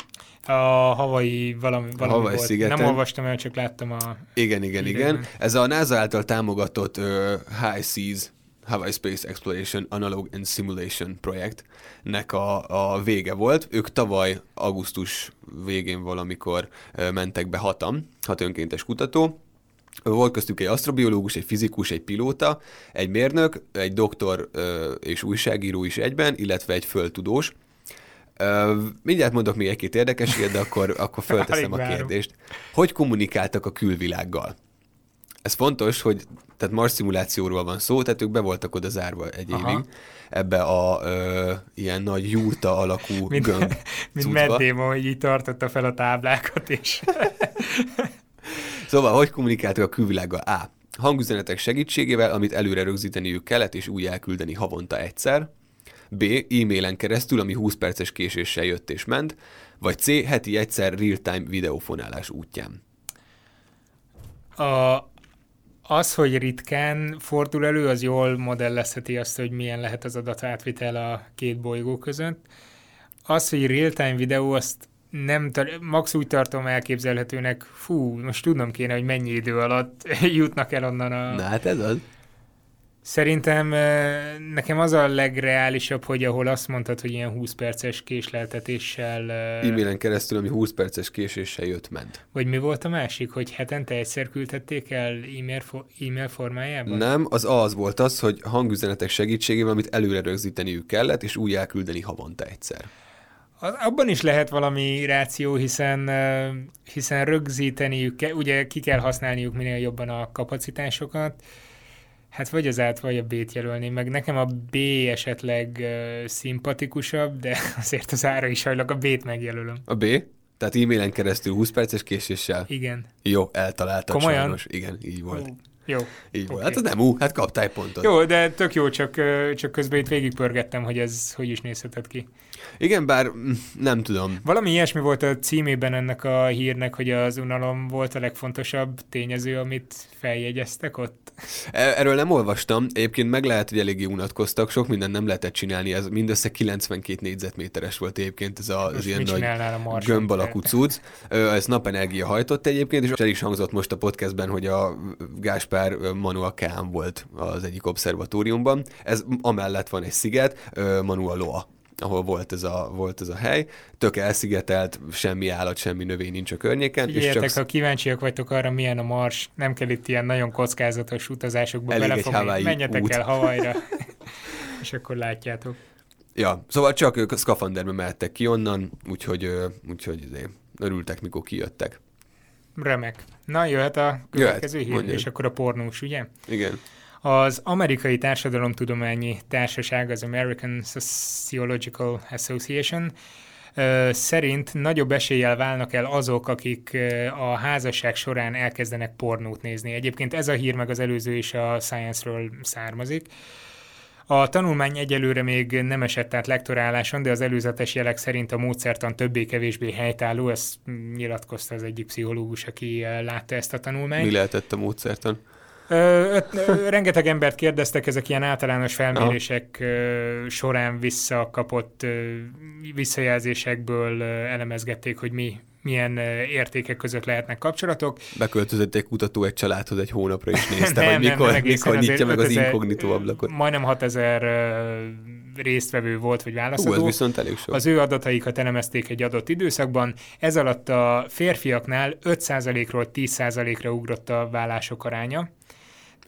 A havai valami, valami Hawaii volt. szigeten. Nem olvastam el, csak láttam a... Igen, igen, Idegen. igen. Ez a NASA által támogatott ö, High Seas Hawaii Space Exploration Analog and Simulation projektnek a, a vége volt. Ők tavaly augusztus végén valamikor mentek be hatan, hat önkéntes kutató. Volt köztük egy asztrobiológus, egy fizikus, egy pilóta, egy mérnök, egy doktor és újságíró is egyben, illetve egy földtudós. Ö, mindjárt mondok még egy-két érdekességet, de akkor, akkor fölteszem a kérdést. Hogy kommunikáltak a külvilággal? Ez fontos, hogy tehát Mars szimulációról van szó, tehát ők be voltak oda zárva egy Aha. évig ebbe a ö, ilyen nagy jurta alakú Mint, gömb mint Damon, hogy így tartotta fel a táblákat, és (laughs) Szóval, hogy kommunikáltak a külvilággal? A. Hangüzenetek segítségével, amit előre rögzíteniük kellett, és úgy elküldeni havonta egyszer. B. E-mailen keresztül, ami 20 perces késéssel jött és ment. Vagy C. Heti egyszer real-time videófonálás útján. a, az, hogy ritkán fordul elő, az jól modellezheti azt, hogy milyen lehet az adatátvitel a két bolygó között. Az, hogy real-time videó, azt nem max úgy tartom elképzelhetőnek, fú, most tudnom kéne, hogy mennyi idő alatt (laughs) jutnak el onnan a... Na hát ez az. Szerintem eh, nekem az a legreálisabb, hogy ahol azt mondtad, hogy ilyen 20 perces késleltetéssel... eh, E-mailen keresztül, ami 20 perces késéssel jött, ment. Vagy mi volt a másik, hogy hetente egyszer küldtették el e-mail, fo- e-mail formájában? Nem, az az volt az, hogy hangüzenetek segítségével, amit előre rögzíteniük kellett, és úgy elküldeni havonta egyszer. Abban is lehet valami ráció, hiszen, eh, hiszen rögzíteniük kell, ugye ki kell használniuk minél jobban a kapacitásokat, Hát vagy az át, vagy a B-t jelölném meg. Nekem a B esetleg uh, szimpatikusabb, de (laughs) azért az ára is hajlak, a B-t megjelölöm. A B, tehát e-mailen keresztül 20 perces késéssel. Igen. Jó, eltaláltad Komolyan? sajnos. Igen, így volt. Ó, Jó. Így volt. Oké. Hát nem ú, hát kaptál egy pontot. Jó, de tök jó, csak, csak közben itt végigpörgettem, hogy ez hogy is nézhetett ki. Igen, bár mm, nem tudom. Valami ilyesmi volt a címében ennek a hírnek, hogy az unalom volt a legfontosabb tényező, amit feljegyeztek ott. E- Erről nem olvastam. Egyébként meg lehet, hogy eléggé unatkoztak, sok mindent nem lehetett csinálni. Ez mindössze 92 négyzetméteres volt egyébként ez a, az ilyen nagy gömb alakú cucc. Ez napenergia hajtott egyébként, és el is hangzott most a podcastben, hogy a Gáspár Manuel Kán volt az egyik obszervatóriumban. Ez amellett van egy sziget, Manuel Loa ahol volt ez, a, volt ez a hely. Tök elszigetelt, semmi állat, semmi növény nincs a környéken. Figyeljetek, és csak ha kíváncsiak vagytok arra, milyen a Mars, nem kell itt ilyen nagyon kockázatos utazásokba Elég belefogni. Menjetek út. el Havajra, (laughs) és akkor látjátok. Ja, szóval csak ők a szkafanderbe mehettek ki onnan, úgyhogy, úgyhogy izé, örültek, mikor kijöttek. Remek. Na, jöhet a következő hír, mondjad. és akkor a pornós, ugye? Igen. Az amerikai társadalomtudományi társaság, az American Sociological Association szerint nagyobb eséllyel válnak el azok, akik a házasság során elkezdenek pornót nézni. Egyébként ez a hír meg az előző is a Science-ről származik. A tanulmány egyelőre még nem esett át lektoráláson, de az előzetes jelek szerint a módszertan többé-kevésbé helytálló, ezt nyilatkozta az egyik pszichológus, aki látta ezt a tanulmányt. Mi lehetett a módszertan? Ö, öt, ö, rengeteg embert kérdeztek, ezek ilyen általános felmérések ö, során visszakapott ö, visszajelzésekből ö, elemezgették, hogy mi milyen értékek között lehetnek kapcsolatok. Beköltözött egy kutató egy családhoz egy hónapra, és (laughs) nézte, Nem, hogy nem, mikor, nem egészen, mikor nyitja meg az 5000 inkognitó ablakot. Majdnem 6000 ö, résztvevő volt, vagy Hú, ez válaszadó. viszont elég sok. Az ő adataikat elemezték egy adott időszakban, ez alatt a férfiaknál 5%-ról 10%-ra ugrott a vállások aránya.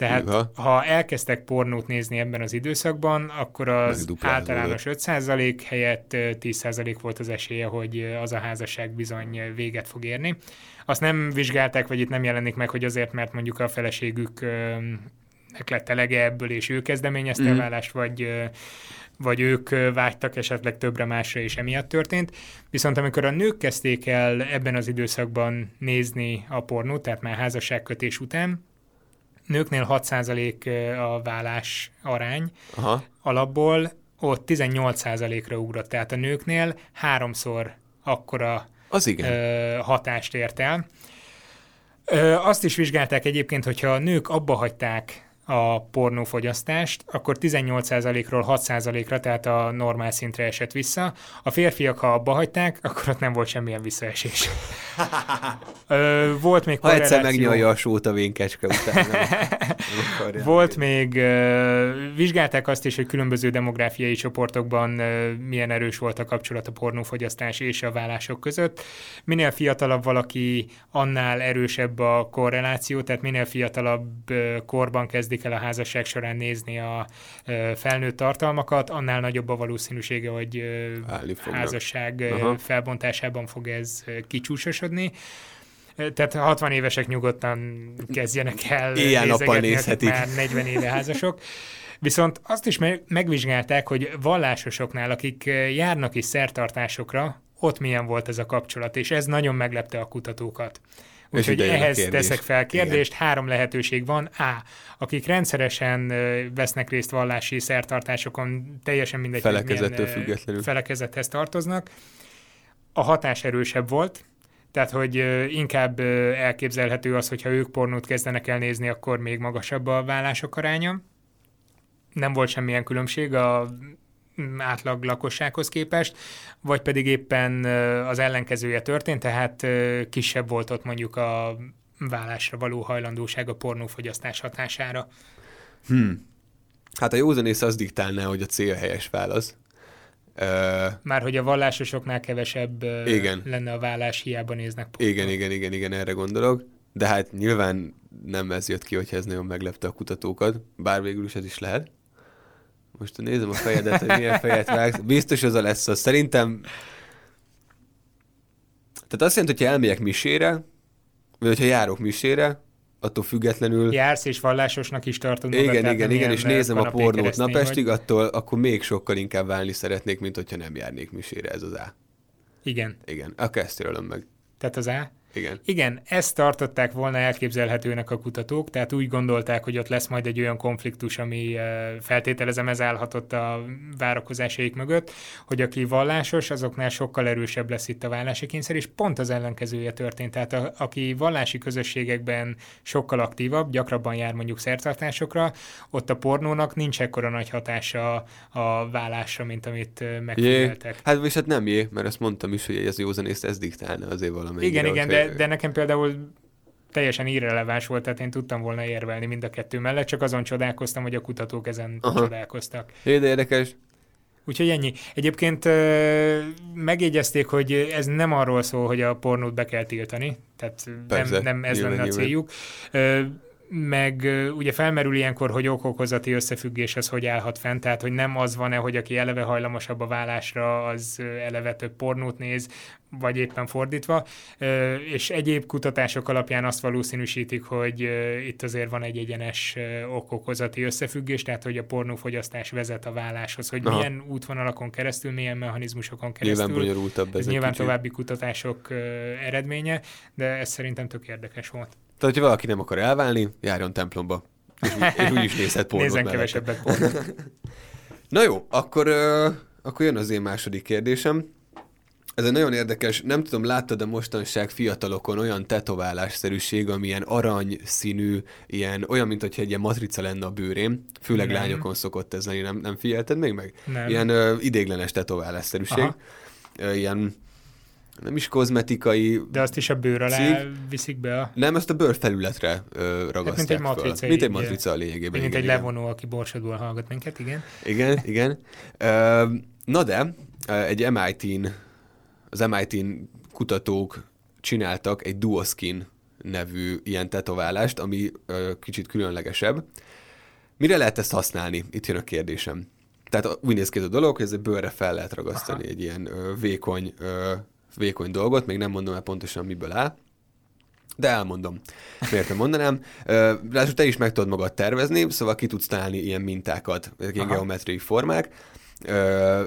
Tehát Hűha. ha elkezdtek pornót nézni ebben az időszakban, akkor az általános 5% helyett ö, 10% volt az esélye, hogy az a házasság bizony véget fog érni. Azt nem vizsgálták, vagy itt nem jelenik meg, hogy azért, mert mondjuk a feleségük nek lett elege ebből, és ő kezdeményezte Mhm. a vállást, vagy vagy ők vágytak esetleg többre másra, és emiatt történt. Viszont amikor a nők kezdték el ebben az időszakban nézni a pornót, tehát már házasságkötés után, nőknél 6% ö, a vállás arány Aha. alapból, ott 18%-ra ugrott, tehát a nőknél háromszor akkora Az igen. ö, hatást ért el. Ö, azt is vizsgálták egyébként, hogyha a nők abba hagyták a pornófogyasztást, akkor 18%-ról 6%-ra, tehát a normál szintre esett vissza. A férfiak, ha abba hagyták, akkor ott nem volt semmilyen visszaesés. (laughs) Ö, volt még Ha egyszer megnyalja a sót a vénkecske után. (laughs) Volt még, ö, vizsgálták azt is, hogy különböző demográfiai csoportokban ö, milyen erős volt a kapcsolat a pornófogyasztás és a vállások között. Minél fiatalabb valaki, annál erősebb a korreláció, tehát minél fiatalabb korban kezdik el a házasság során nézni a felnőtt tartalmakat, annál nagyobb a valószínűsége, hogy házasság Aha. felbontásában fog ez kicsúsosodni. Tehát 60 évesek nyugodtan kezdjenek el Éjjel-nappal akik nézhetik. már 40 éve házasok. Viszont azt is me- megvizsgálták, hogy vallásosoknál, akik járnak is szertartásokra, ott milyen volt ez a kapcsolat, és ez nagyon meglepte a kutatókat. Úgyhogy ehhez kérdés. teszek fel kérdést, három lehetőség van. A. Akik rendszeresen vesznek részt vallási szertartásokon, teljesen mindegy, Felekezettől milyen, függetlenül. felekezethez tartoznak. A hatás erősebb volt, tehát, hogy inkább elképzelhető az, hogyha ők pornót kezdenek el nézni, akkor még magasabb a vállások aránya. Nem volt semmilyen különbség a átlag lakossághoz képest, vagy pedig éppen az ellenkezője történt, tehát kisebb volt ott mondjuk a vállásra való hajlandóság a pornófogyasztás hatására. Hmm. Hát a józanész az diktálná, hogy a cél helyes válasz. Már hogy a vallásosoknál kevesebb Igen. lenne a vállás, hiába néznek pornót. igen, igen, igen, igen, erre gondolok. De hát nyilván nem ez jött ki, hogy ez nagyon meglepte a kutatókat, bár végül is ez is lehet. Most nézem a fejedet, hogy milyen fejet vágsz. Biztos az a lesz az. Szerintem... Tehát azt jelenti, hogyha elmegyek misére, vagy hogyha járok misére, attól függetlenül... Jársz és vallásosnak is tartod magad, Igen, tehát igen, igen, és nézem a pornót napestig, vagy. attól akkor még sokkal inkább válni szeretnék, mint hogyha nem járnék misére, ez az A. Igen, Igen, akkor ezt törölöm meg. tehát az A. Igen. Igen, ezt tartották volna elképzelhetőnek a kutatók, tehát úgy gondolták, hogy ott lesz majd egy olyan konfliktus, ami eh, feltételezem ez állhatott a várakozásaik mögött, hogy aki vallásos, azoknál sokkal erősebb lesz itt a vallási kényszer, és pont az ellenkezője történt. Tehát a, aki vallási közösségekben sokkal aktívabb, gyakrabban jár mondjuk szertartásokra, ott a pornónak nincs ekkora nagy hatása a vállásra, mint amit eh, megfigyeltek. hát hát nem jé, mert ezt mondtam is, hogy ez józanészt ez diktálna azért valamennyire. Igen, igen, hogyha- de, de nekem például teljesen irreleváns volt, tehát én tudtam volna érvelni mind a kettő mellett, csak azon csodálkoztam, hogy a kutatók ezen Aha. Csodálkoztak. Jé, de érdekes. Úgyhogy ennyi. Egyébként megjegyezték, hogy ez nem arról szól, hogy a pornót be kell tiltani, tehát Persze, nem, nem ez nyilván, lenne a nyilván. céljuk. Ö, meg ugye felmerül ilyenkor, hogy okokozati összefüggés az hogy állhat fent, tehát hogy nem az van-e, hogy aki eleve hajlamosabb a vállásra, az eleve több pornót néz, vagy éppen fordítva, és egyéb kutatások alapján azt valószínűsítik, hogy itt azért van egy egyenes okokozati összefüggés, tehát hogy a pornófogyasztás vezet a válláshoz, hogy Aha. milyen útvonalakon keresztül, milyen mechanizmusokon keresztül. Nyilván bonyolultabb ez, ez nyilván kicsit. további kutatások eredménye, de ez szerintem tök érdekes volt. Tehát, hogyha valaki nem akar elválni, járjon templomba. És, és úgy is nézhet (laughs) pornót Nézzen kevesebbet pornót. (laughs) Na jó, akkor, akkor jön az én második kérdésem. Ez egy nagyon érdekes, nem tudom, láttad a mostanság fiatalokon olyan tetoválásszerűség, ami ilyen arany színű, ilyen, olyan, mint hogyha egy ilyen matrica lenne a bőrém. Főleg nem. lányokon szokott ez lenni, nem, nem figyelted még meg? Nem. Ilyen uh, idéglenes tetoválásszerűség. Uh, ilyen nem is kozmetikai De azt is a bőr alá cég. viszik be a... Nem, ezt a bőr felületre ö, ragasztják hát, mint egy matrica. Föl. Mint egy matrica a lényegében. Mint igen, egy igen. levonó, aki borsodból hallgat minket, igen. Igen, igen. Ö, na de, egy MIT-n, az MIT-n kutatók csináltak egy Duoskin nevű ilyen tetoválást, ami ö, kicsit különlegesebb. Mire lehet ezt használni? Itt jön a kérdésem. Tehát úgy néz ki ez a dolog, hogy ez egy bőrre fel lehet ragasztani Aha. egy ilyen ö, vékony ö, vékony dolgot, még nem mondom el pontosan miből áll, de elmondom. Miért nem mondanám? Ráadásul te is meg tudod magad tervezni, szóval ki tudsz találni ilyen mintákat, ilyen Aha. geometriai formák,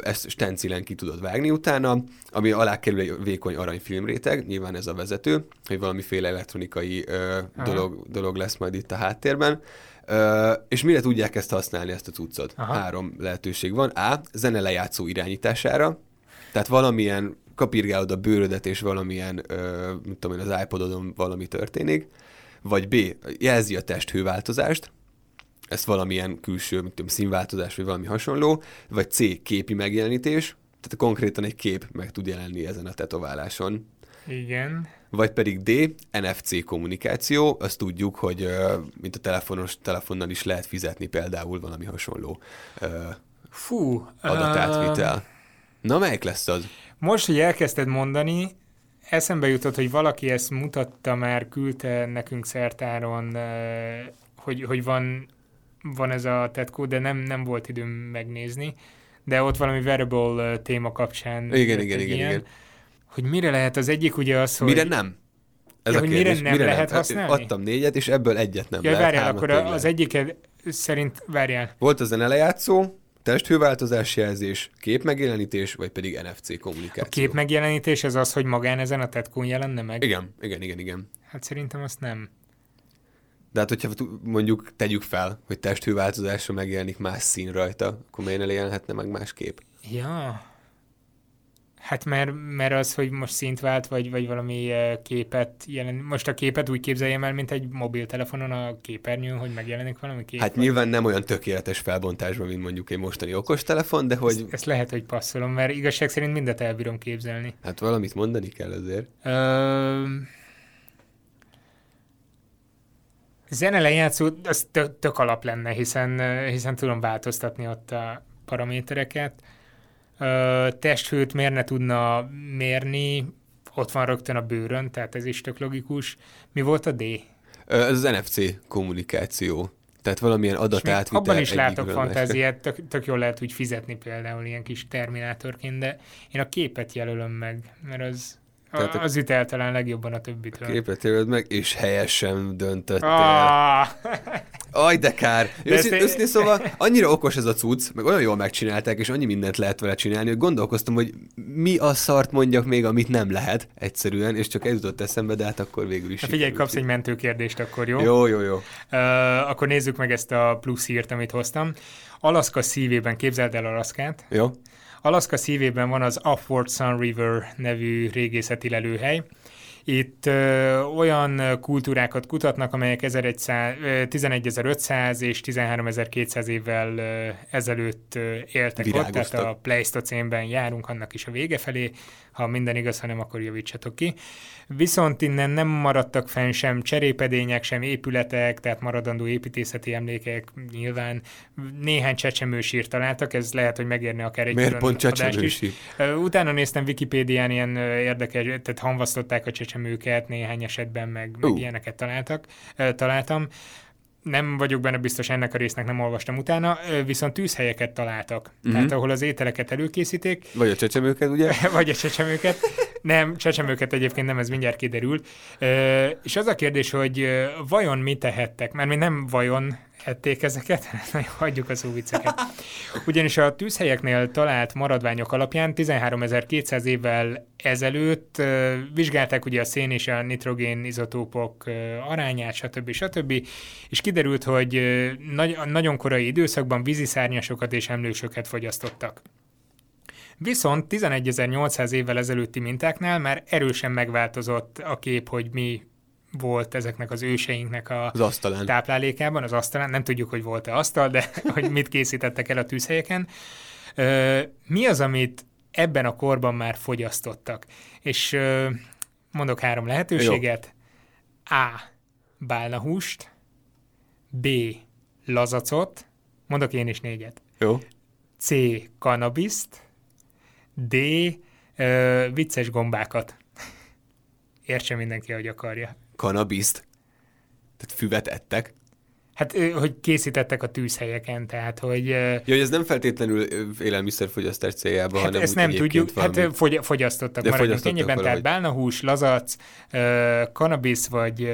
ezt stencilen ki tudod vágni utána, ami alá kerül egy vékony aranyfilmréteg, nyilván ez a vezető, hogy valamiféle elektronikai dolog, dolog lesz majd itt a háttérben. Uh, és mire tudják ezt használni, ezt a cuccot? Aha. Három lehetőség van. A. Zene lejátszó irányítására, tehát valamilyen kapirgálod a bőrödet, és valamilyen, ö, mit tudom én, az iPododon valami történik, vagy B, jelzi a testhőváltozást, ezt valamilyen külső, mit tudom, színváltozás, vagy valami hasonló, vagy C, képi megjelenítés, tehát konkrétan egy kép meg tud jelenni ezen a tetováláson. Igen. Vagy pedig D, NFC kommunikáció, azt tudjuk, hogy mint a telefonos, telefonnal is lehet fizetni például valami hasonló Fú, adatátvitel. Uh... Na, melyik lesz az? Most, hogy elkezdted mondani, eszembe jutott, hogy valaki ezt mutatta már, küldte nekünk szertáron, hogy, hogy van, van ez a tetkó, de nem, nem volt időm megnézni. De ott valami wearable téma kapcsán. Igen, igen, igen, ilyen, igen. Hogy mire lehet az egyik ugye az, hogy... Mire nem? Ez ja, a hogy kérdés. mire nem mire lehet nem? használni? Adtam négyet, és ebből egyet nem ja, lehet. Várjál, akkor az egyik szerint, várjál. Volt az a lejátszó, testhőváltozás jelzés, képmegjelenítés, vagy pedig NFC kommunikáció. A képmegjelenítés az az, hogy magán ezen a tetkón jelenne meg? Igen, igen, igen, igen. Hát szerintem azt nem. De hát, hogyha mondjuk tegyük fel, hogy testhőváltozásra megjelenik más szín rajta, akkor miért ne jelenhetne meg más kép? Ja, Hát mert, mert az, hogy most szint vált, vagy, vagy valami képet jelen... Most a képet úgy képzeljem el, mint egy mobiltelefonon a képernyőn, hogy megjelenik valami kép. Hát vagy... nyilván nem olyan tökéletes felbontásban, mint mondjuk egy mostani okostelefon, de hogy... Ezt, ezt lehet, hogy passzolom, mert igazság szerint mindet elbírom képzelni. Hát valamit mondani kell azért. Ö... Zene lejátszó, az tök, tök alap lenne, hiszen, hiszen tudom változtatni ott a paramétereket testhőt miért ne tudna mérni, ott van rögtön a bőrön, tehát ez is tök logikus. Mi volt a D? Ez az NFC kommunikáció. Tehát valamilyen adatátvitel. Abban is látok fantáziát, tök, tök jól lehet úgy fizetni például ilyen kis terminátorként, de én a képet jelölöm meg, mert az tehát az üt el talán legjobban a többitől. A képet meg, és helyesen döntöttél. Ah. Aj, de kár. De Őszint, én... szóval annyira okos ez a cucc, meg olyan jól megcsinálták, és annyi mindent lehet vele csinálni, hogy gondolkoztam, hogy mi a szart mondjak még, amit nem lehet egyszerűen, és csak ez jutott eszembe, de hát akkor végül is. Hát figyelj, kapsz egy mentőkérdést akkor, jó? Jó, jó, jó. Uh, akkor nézzük meg ezt a plusz hírt, amit hoztam. Alaszka szívében, képzeld el Alaszkát. Jó. Alaszka szívében van az Upward Sun River nevű régészeti lelőhely. Itt ö, olyan kultúrákat kutatnak, amelyek 11.500 és 13.200 évvel ö, ezelőtt ö, éltek ott, tehát a Pleistocénben járunk annak is a vége felé, ha minden igaz, hanem akkor javítsatok ki. Viszont innen nem maradtak fenn sem cserépedények, sem épületek, tehát maradandó építészeti emlékek, nyilván néhány csecsemősírt találtak, ez lehet, hogy megérne akár egy Miért pont csecsemősír? Utána néztem Wikipédián ilyen érdekes, tehát hamvasztották a csecsemőket, néhány esetben meg, uh. meg ilyeneket találtak, találtam nem vagyok benne biztos, ennek a résznek nem olvastam utána, viszont tűzhelyeket találtak. Uh-huh. Tehát ahol az ételeket előkészítik, Vagy a csecsemőket, ugye? (laughs) vagy a csecsemőket. Nem, csecsemőket egyébként nem, ez mindjárt kiderül. És az a kérdés, hogy vajon mit tehettek? Mert mi nem vajon ették ezeket, (laughs) nagyon hagyjuk a szóvicceket. Ugyanis a tűzhelyeknél talált maradványok alapján 13.200 évvel ezelőtt vizsgálták ugye a szén és a nitrogén izotópok arányát, stb. stb. És kiderült, hogy nagy, nagyon korai időszakban víziszárnyasokat és emlősöket fogyasztottak. Viszont 11.800 évvel ezelőtti mintáknál már erősen megváltozott a kép, hogy mi volt ezeknek az őseinknek a Az asztalán. táplálékában, az asztalán. Nem tudjuk, hogy volt-e asztal, de (laughs) hogy mit készítettek el a tűzhelyeken. Ö, mi az, amit ebben a korban már fogyasztottak? És ö, mondok három lehetőséget. A. Bálnahúst. B. Lazacot. Mondok én is négyet. Jó. C. Kannabiszt. D. Ö, vicces gombákat. (laughs) Értse mindenki, hogy akarja. Kanabiszt. Tehát füvet ettek. Hát, hogy készítettek a tűzhelyeken, tehát, hogy... Ja, hogy ez nem feltétlenül élelmiszerfogyasztás céljában, Hát hanem ezt nem tudjuk, hát valami- ö, fogy, fogyasztottak, De maradjunk fogyasztottak ennyiben, tehát valahogy. bálnahús, lazac, ö, cannabis, vagy...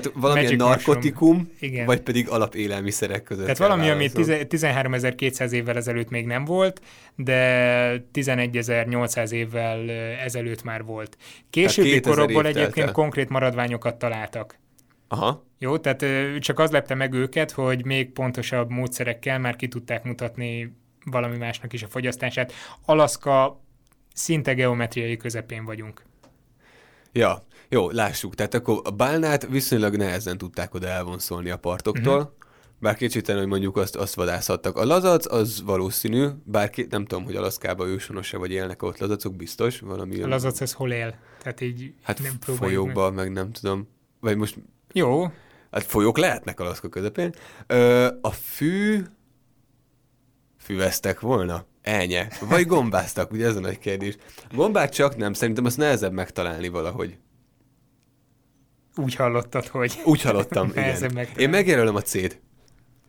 Tehát valamilyen Magic narkotikum, Igen. vagy pedig alapélelmiszerek között. tehát valami, ami válaszolni. 10 13.200 évvel ezelőtt még nem volt, de 11.800 évvel ezelőtt már volt. Későbbi 2000 korokból egyébként el. konkrét maradványokat találtak. Aha. Jó, tehát csak az lepte meg őket, hogy még pontosabb módszerekkel már ki tudták mutatni valami másnak is a fogyasztását. Alaszka szinte geometriai közepén vagyunk. Ja, jó, lássuk. Tehát akkor a bálnát viszonylag nehezen tudták oda elvonszolni a partoktól, uh-huh. bár kétségtelen, hogy mondjuk azt, azt vadászhattak. A lazac az valószínű, bár két, nem tudom, hogy Alaszkában őshonos-e, vagy élnek ott lazacok, biztos, valami... A lazac az hol él? Tehát így Hát nem folyókban, meg. meg nem tudom. Vagy most. Jó, hát folyók lehetnek Alaszka közepén. Ö, a fű... Füveztek volna? Elnye. Vagy gombáztak, ugye ez a nagy kérdés. Gombát csak nem, szerintem azt nehezebb megtalálni valahogy. úgy hallottad, hogy, Úgy hallottam, (laughs) igen. megtalálni. Én megjelölöm a C-t.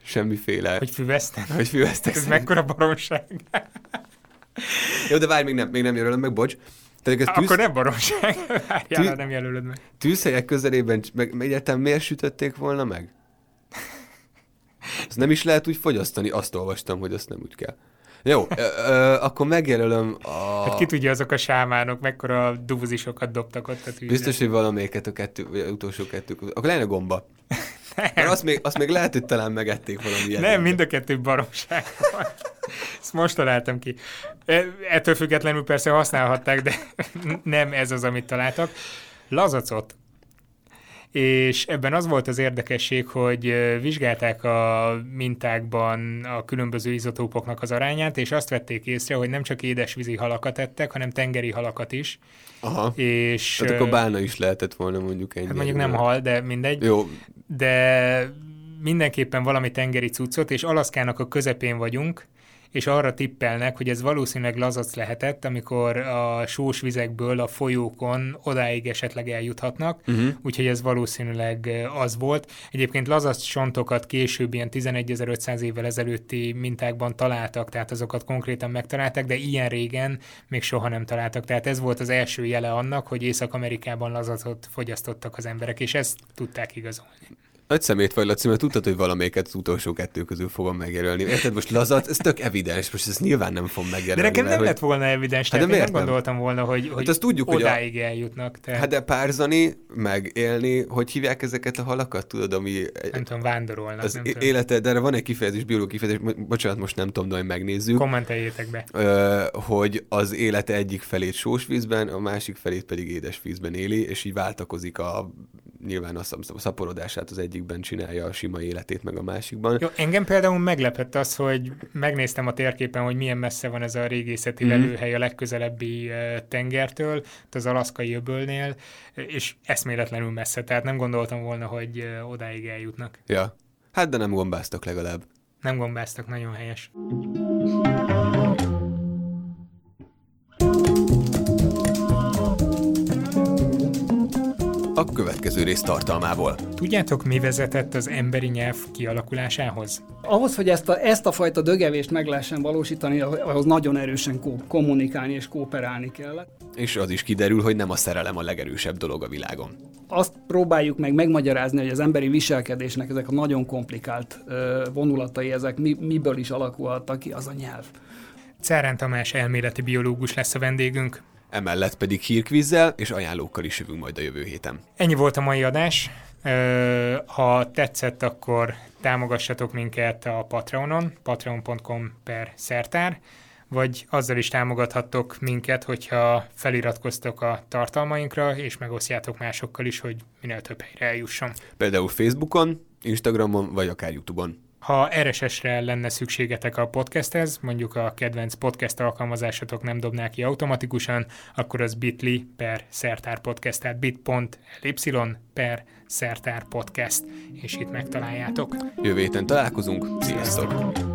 Semmiféle. hogy füveszten. hogy füveztek. Ez mekkora baromság. (laughs) Jó, de várj, még nem, még nem jelölöm meg, bocs. Tehát ez tűz, Akkor nem baromság. (laughs) Várjál, Tű- ha nem jelölöd meg. tűzhelyek közelében, meg egyáltalán miért sütötték volna meg? Ezt nem is lehet úgy fogyasztani, azt olvastam, hogy azt nem úgy kell. Jó, ö, ö, akkor megjelölöm a... Hát ki tudja, azok a sámánok mekkora dúzisokat dobtak ott a tűzre. Biztos, hogy valamelyiket a kettő, vagy utolsó kettő. Akkor lenne gomba. (laughs) Mert azt még, azt még lehet, hogy talán megették valami ilyet. Nem, mind a kettő baromság van. Ezt most találtam ki. E- Ettől függetlenül persze használhatták, de (laughs) nem ez az, amit találtak. Lazacot. És ebben az volt az érdekesség, hogy vizsgálták a mintákban a különböző izotópoknak az arányát, és azt vették észre, hogy nem csak édesvízi halakat ettek, hanem tengeri halakat is. Aha. És Tehát akkor bálna is lehetett volna mondjuk ennyi. hát mondjuk nem hal, de mindegy Jó, de mindenképpen valami tengeri cuccot, és Alaszkának a közepén vagyunk, és arra tippelnek, hogy ez valószínűleg lazac lehetett, amikor a sós vizekből a folyókon odáig esetleg eljuthatnak, uh-huh. úgyhogy ez valószínűleg az volt. Egyébként lazac csontokat később ilyen 11.500 évvel ezelőtti mintákban találtak, tehát azokat konkrétan megtalálták, de ilyen régen még soha nem találtak. Tehát ez volt az első jele annak, hogy Észak-Amerikában lazacot fogyasztottak az emberek, és ezt tudták igazolni. Nagy szemét vagy, Laci, mert tudtad, hogy valamelyiket az utolsó kettő közül fogom megjelölni. Érted, most lazac, ez tök evidens, most ezt nyilván nem De megjelölni. nekem nem hogy- lett volna evidens, Hát de miért nem nem? gondoltam volna, hogy, hogy azt tudjuk, hogy a- odáig eljutnak. Tehát Hát de párzani, meg élni, hogy hívják ezeket a halakat, tudod, ami nem tudom, vándorolnak. az nem tudom. élete, de erre van egy kifejezés, biológiai kifejezés, bocsánat, most nem tudom, de majd megnézzük, Kommenteljétek be. ö, hogy az élete egyik felét sós vízben, a másik felét pedig édes vízben éli, és így váltakozik a nyilván a szap- a szaporodását az egyikben csinálja a sima életét, meg a másikban. Jó, engem például meglepett az, hogy megnéztem a térképen, hogy milyen messze van ez a régészeti mm. lelőhely a legközelebbi tengertől, az alaszkai öbölnél, és eszméletlenül messze, tehát nem gondoltam volna, hogy odáig eljutnak. Ja. Hát de nem gombáztak legalább. Nem gombáztak, nagyon helyes. A következő rész tartalmából. Tudjátok, mi vezetett az emberi nyelv kialakulásához? Ahhoz, hogy ezt a, ezt a fajta dögevést meg lehessen valósítani, ahhoz nagyon erősen kommunikálni és kooperálni kell. És az is kiderül, hogy nem a szerelem a legerősebb dolog a világon. Azt próbáljuk meg megmagyarázni, hogy az emberi viselkedésnek ezek a nagyon komplikált vonulatai, ezek mi, miből is alakulhattak ki, az a nyelv. Cárán Tamás elméleti biológus lesz a vendégünk. Emellett pedig hírkvízzel és ajánlókkal is jövünk majd a jövő héten. Ennyi volt a mai adás. Ha tetszett, akkor támogassatok minket a Patreonon, patreon.com per szertár, vagy azzal is támogathattok minket, hogyha feliratkoztok a tartalmainkra, és megosztjátok másokkal is, hogy minél több helyre eljusson. Például Facebookon, Instagramon, vagy akár YouTube-on. Ha RSS-re lenne szükségetek a podcasthez, mondjuk a kedvenc podcast alkalmazásotok nem dobná ki automatikusan, akkor az bit.ly per szertár podcast, tehát bit.ly per szertár podcast, és itt megtaláljátok. Jövő héten találkozunk, sziasztok!